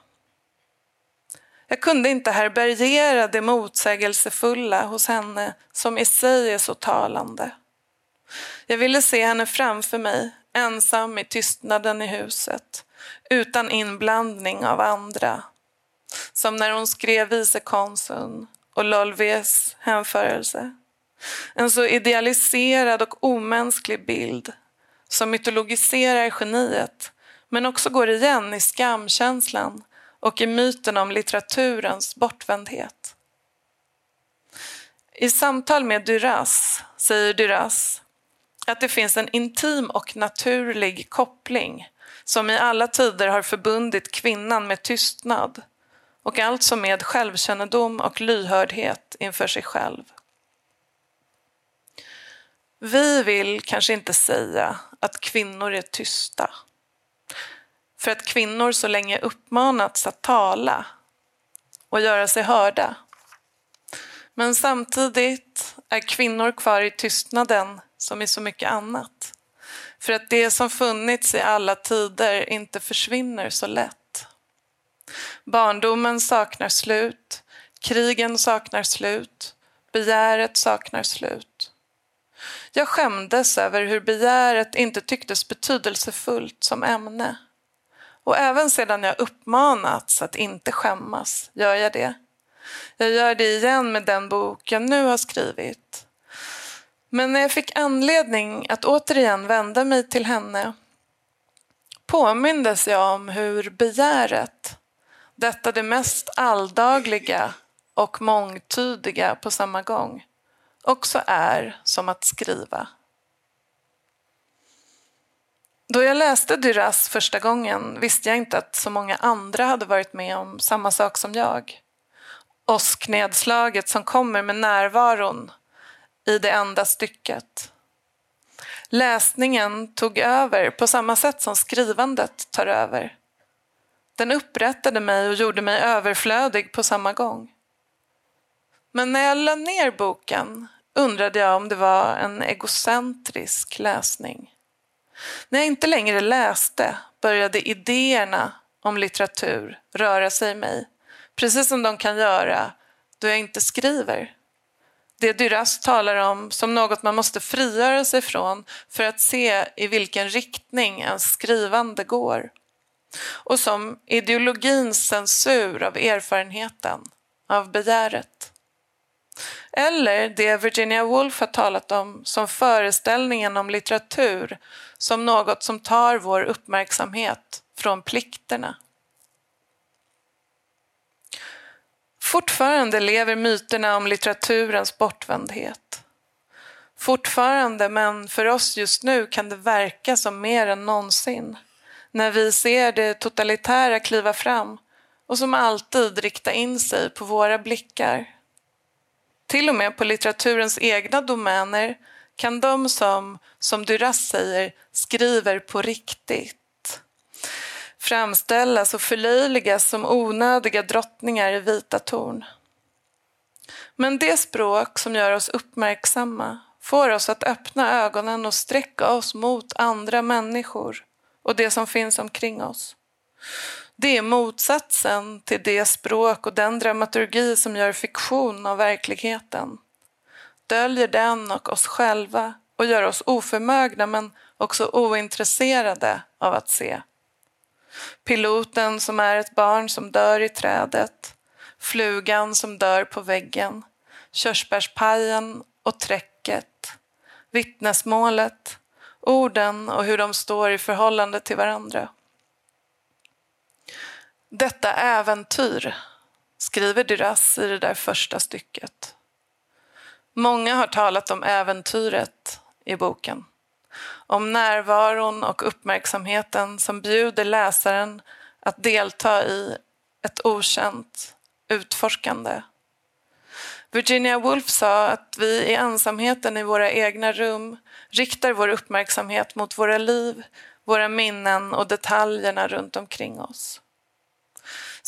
Jag kunde inte härbärgera det motsägelsefulla hos henne som i sig är så talande. Jag ville se henne framför mig, ensam i tystnaden i huset, utan inblandning av andra. Som när hon skrev vicekonsuln och Lolves hänförelse. En så idealiserad och omänsklig bild som mytologiserar geniet men också går igen i skamkänslan och i myten om litteraturens bortvändhet. I samtal med Duras säger Duras att det finns en intim och naturlig koppling som i alla tider har förbundit kvinnan med tystnad och alltså med självkännedom och lyhördhet inför sig själv. Vi vill kanske inte säga att kvinnor är tysta. För att kvinnor så länge uppmanats att tala och göra sig hörda. Men samtidigt är kvinnor kvar i tystnaden som i så mycket annat. För att det som funnits i alla tider inte försvinner så lätt. Barndomen saknar slut, krigen saknar slut, begäret saknar slut. Jag skämdes över hur begäret inte tycktes betydelsefullt som ämne. Och även sedan jag uppmanats att inte skämmas gör jag det. Jag gör det igen med den bok jag nu har skrivit. Men när jag fick anledning att återigen vända mig till henne påmindes jag om hur begäret, detta det mest alldagliga och mångtydiga på samma gång, också är som att skriva. Då jag läste Duras första gången visste jag inte att så många andra hade varit med om samma sak som jag. Åsknedslaget som kommer med närvaron i det enda stycket. Läsningen tog över på samma sätt som skrivandet tar över. Den upprättade mig och gjorde mig överflödig på samma gång. Men när jag lade ner boken undrade jag om det var en egocentrisk läsning. När jag inte längre läste började idéerna om litteratur röra sig i mig, precis som de kan göra då jag inte skriver. Det Duras talar om som något man måste frigöra sig från för att se i vilken riktning ens skrivande går. Och som ideologins censur av erfarenheten, av begäret. Eller det Virginia Woolf har talat om som föreställningen om litteratur som något som tar vår uppmärksamhet från plikterna. Fortfarande lever myterna om litteraturens bortvändhet. Fortfarande, men för oss just nu kan det verka som mer än någonsin när vi ser det totalitära kliva fram och som alltid rikta in sig på våra blickar. Till och med på litteraturens egna domäner kan de som, som Duras säger, skriver på riktigt framställas och förlöjligas som onödiga drottningar i vita torn. Men det språk som gör oss uppmärksamma får oss att öppna ögonen och sträcka oss mot andra människor och det som finns omkring oss. Det är motsatsen till det språk och den dramaturgi som gör fiktion av verkligheten. Döljer den och oss själva och gör oss oförmögna men också ointresserade av att se. Piloten som är ett barn som dör i trädet, flugan som dör på väggen, körsbärspajen och träcket, vittnesmålet, orden och hur de står i förhållande till varandra. Detta äventyr, skriver Duras i det där första stycket. Många har talat om äventyret i boken. Om närvaron och uppmärksamheten som bjuder läsaren att delta i ett okänt utforskande. Virginia Woolf sa att vi i ensamheten i våra egna rum riktar vår uppmärksamhet mot våra liv, våra minnen och detaljerna runt omkring oss.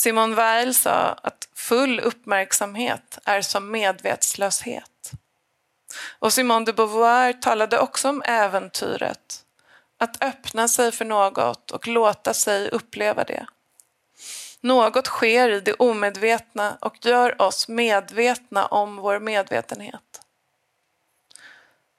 Simone Weil sa att full uppmärksamhet är som medvetslöshet. Och Simone de Beauvoir talade också om äventyret, att öppna sig för något och låta sig uppleva det. Något sker i det omedvetna och gör oss medvetna om vår medvetenhet.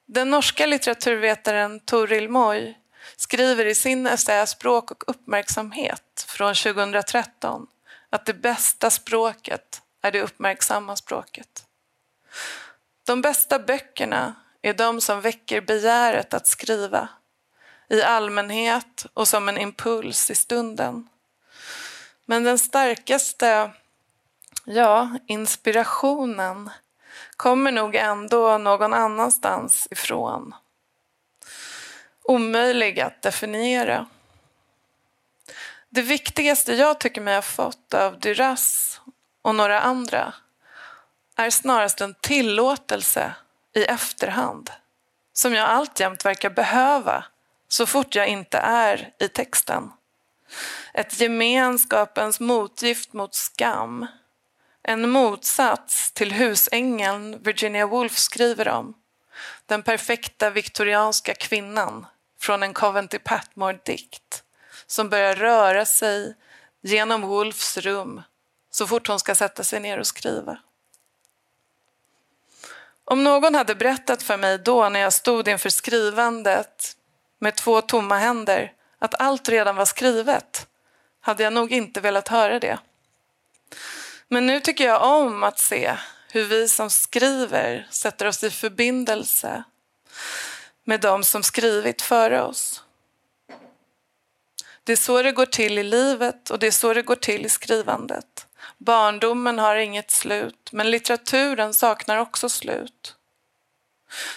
Den norska litteraturvetaren Toril Moy skriver i sin essä Språk och uppmärksamhet från 2013 att det bästa språket är det uppmärksamma språket. De bästa böckerna är de som väcker begäret att skriva i allmänhet och som en impuls i stunden. Men den starkaste ja, inspirationen kommer nog ändå någon annanstans ifrån. Omöjlig att definiera. Det viktigaste jag tycker mig ha fått av Duras och några andra är snarast en tillåtelse i efterhand som jag alltjämt verkar behöva så fort jag inte är i texten. Ett gemenskapens motgift mot skam. En motsats till husängeln Virginia Woolf skriver om. Den perfekta viktorianska kvinnan från en Coventry Patmore-dikt som börjar röra sig genom Wolfs rum så fort hon ska sätta sig ner och skriva. Om någon hade berättat för mig då när jag stod inför skrivandet med två tomma händer att allt redan var skrivet hade jag nog inte velat höra det. Men nu tycker jag om att se hur vi som skriver sätter oss i förbindelse med de som skrivit före oss. Det är så det går till i livet och det är så det går till i skrivandet. Barndomen har inget slut, men litteraturen saknar också slut.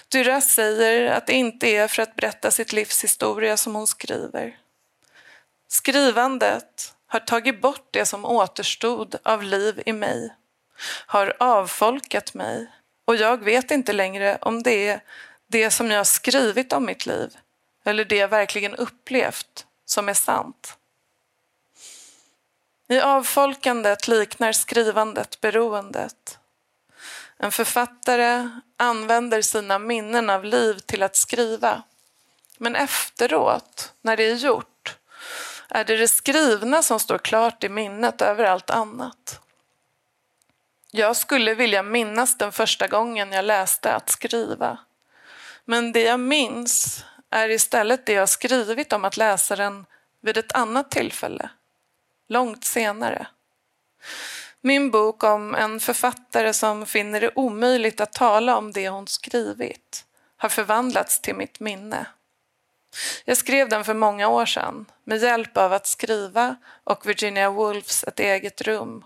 Duras säger att det inte är för att berätta sitt livs historia som hon skriver. Skrivandet har tagit bort det som återstod av liv i mig, har avfolkat mig och jag vet inte längre om det är det som jag skrivit om mitt liv eller det jag verkligen upplevt som är sant. I avfolkandet liknar skrivandet beroendet. En författare använder sina minnen av liv till att skriva. Men efteråt, när det är gjort, är det det skrivna som står klart i minnet över allt annat. Jag skulle vilja minnas den första gången jag läste att skriva. Men det jag minns är istället det jag skrivit om att läsa den vid ett annat tillfälle, långt senare. Min bok om en författare som finner det omöjligt att tala om det hon skrivit har förvandlats till mitt minne. Jag skrev den för många år sedan med hjälp av att skriva och Virginia Woolfs Ett eget rum.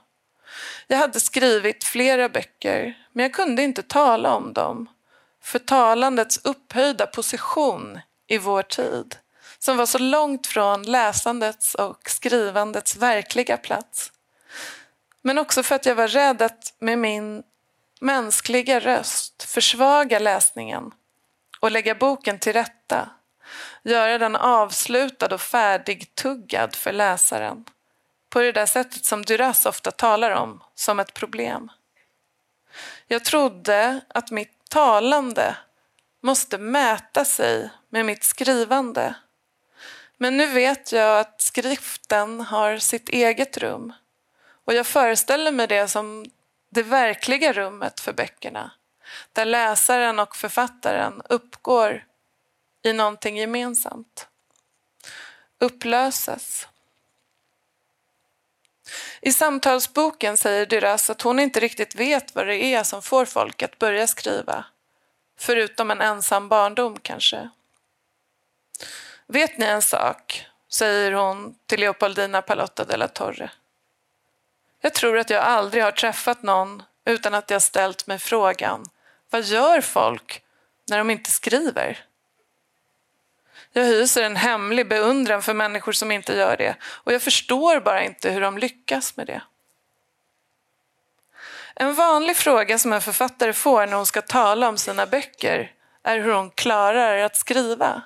Jag hade skrivit flera böcker men jag kunde inte tala om dem för talandets upphöjda position i vår tid som var så långt från läsandets och skrivandets verkliga plats. Men också för att jag var rädd att med min mänskliga röst försvaga läsningen och lägga boken till rätta, göra den avslutad och färdigtuggad för läsaren på det där sättet som Duras ofta talar om som ett problem. Jag trodde att mitt talande måste mäta sig med mitt skrivande. Men nu vet jag att skriften har sitt eget rum och jag föreställer mig det som det verkliga rummet för böckerna där läsaren och författaren uppgår i någonting gemensamt. Upplöses. I samtalsboken säger Duras att hon inte riktigt vet vad det är som får folk att börja skriva Förutom en ensam barndom kanske. Vet ni en sak? säger hon till Leopoldina Palotta della Torre. Jag tror att jag aldrig har träffat någon utan att jag ställt mig frågan vad gör folk när de inte skriver? Jag hyser en hemlig beundran för människor som inte gör det och jag förstår bara inte hur de lyckas med det. En vanlig fråga som en författare får när hon ska tala om sina böcker är hur hon klarar att skriva.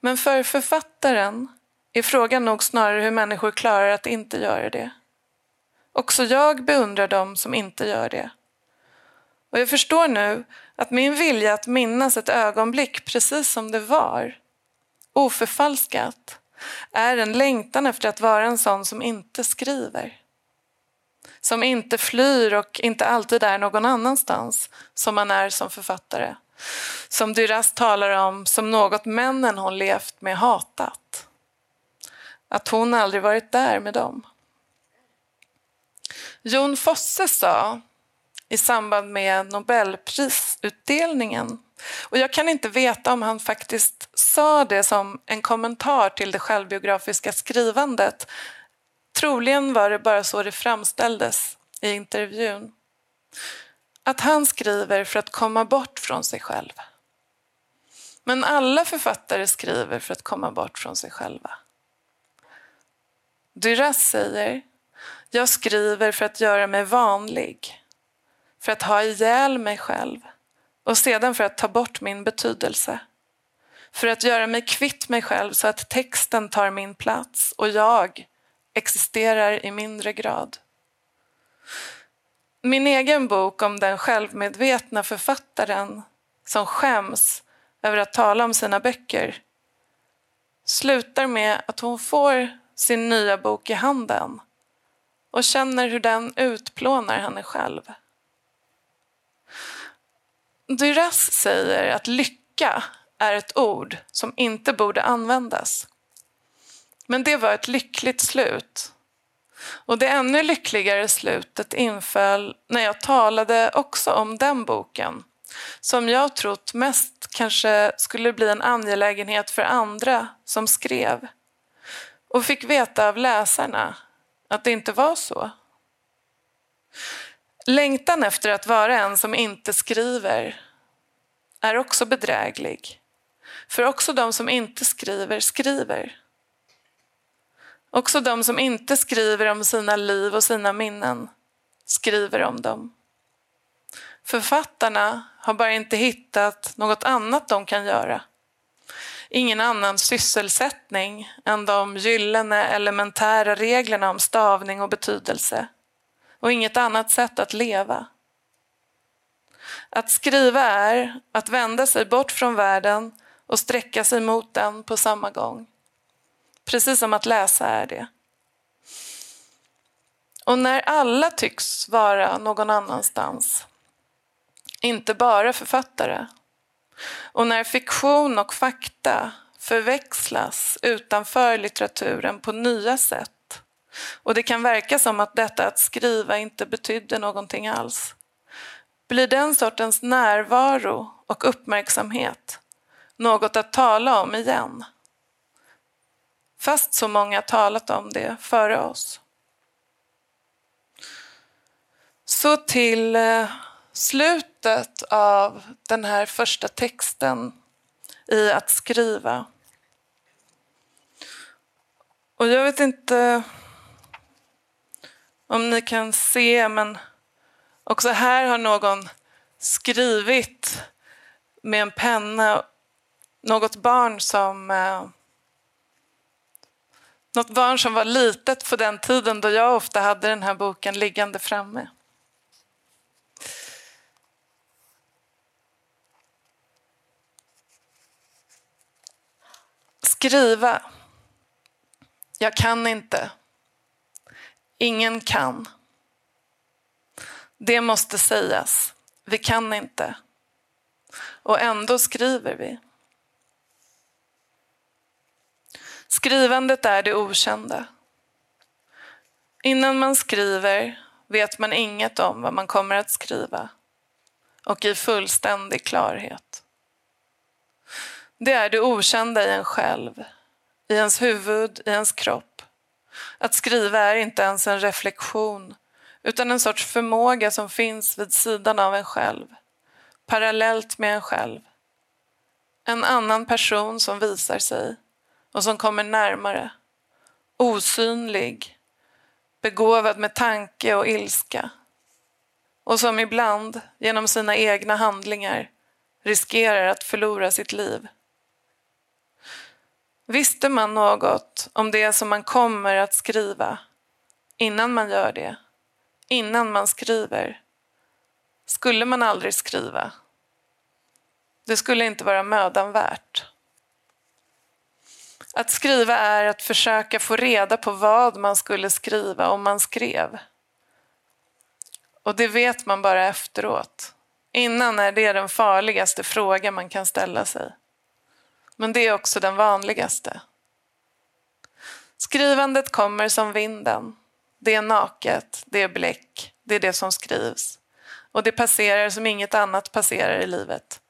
Men för författaren är frågan nog snarare hur människor klarar att inte göra det. Också jag beundrar dem som inte gör det. Och jag förstår nu att min vilja att minnas ett ögonblick precis som det var, oförfalskat, är en längtan efter att vara en sån som inte skriver. Som inte flyr och inte alltid är någon annanstans, som man är som författare. Som Duras talar om som något männen hon levt med hatat. Att hon aldrig varit där med dem. Jon Fosse sa i samband med Nobelprisutdelningen och jag kan inte veta om han faktiskt sa det som en kommentar till det självbiografiska skrivandet. Troligen var det bara så det framställdes i intervjun. Att han skriver för att komma bort från sig själv. Men alla författare skriver för att komma bort från sig själva. Duras säger jag skriver för att göra mig vanlig, för att ha ihjäl mig själv och sedan för att ta bort min betydelse. För att göra mig kvitt mig själv så att texten tar min plats och jag existerar i mindre grad. Min egen bok om den självmedvetna författaren som skäms över att tala om sina böcker slutar med att hon får sin nya bok i handen och känner hur den utplånar henne själv. Duras säger att lycka är ett ord som inte borde användas. Men det var ett lyckligt slut. Och det ännu lyckligare slutet inföll när jag talade också om den boken som jag trott mest kanske skulle bli en angelägenhet för andra som skrev och fick veta av läsarna att det inte var så. Längtan efter att vara en som inte skriver är också bedräglig. För också de som inte skriver, skriver. Också de som inte skriver om sina liv och sina minnen skriver om dem. Författarna har bara inte hittat något annat de kan göra ingen annan sysselsättning än de gyllene elementära reglerna om stavning och betydelse och inget annat sätt att leva. Att skriva är att vända sig bort från världen och sträcka sig mot den på samma gång. Precis som att läsa är det. Och när alla tycks vara någon annanstans, inte bara författare, och när fiktion och fakta förväxlas utanför litteraturen på nya sätt och det kan verka som att detta att skriva inte betydde någonting alls blir den sortens närvaro och uppmärksamhet något att tala om igen. Fast så många talat om det före oss. Så till eh, slutet av den här första texten i att skriva. Och jag vet inte om ni kan se, men också här har någon skrivit med en penna något barn som eh, något barn som var litet på den tiden då jag ofta hade den här boken liggande framme. Skriva. Jag kan inte. Ingen kan. Det måste sägas. Vi kan inte. Och ändå skriver vi. Skrivandet är det okända. Innan man skriver vet man inget om vad man kommer att skriva. och i fullständig klarhet. Det är det okända i en själv, i ens huvud, i ens kropp. Att skriva är inte ens en reflektion utan en sorts förmåga som finns vid sidan av en själv, parallellt med en själv. En annan person som visar sig och som kommer närmare, osynlig, begåvad med tanke och ilska och som ibland, genom sina egna handlingar, riskerar att förlora sitt liv. Visste man något om det som man kommer att skriva innan man gör det, innan man skriver, skulle man aldrig skriva. Det skulle inte vara mödan värt. Att skriva är att försöka få reda på vad man skulle skriva om man skrev. Och det vet man bara efteråt. Innan är det den farligaste fråga man kan ställa sig. Men det är också den vanligaste. Skrivandet kommer som vinden. Det är naket, det är bläck, det är det som skrivs. Och det passerar som inget annat passerar i livet.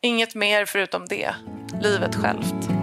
Inget mer förutom det, livet självt.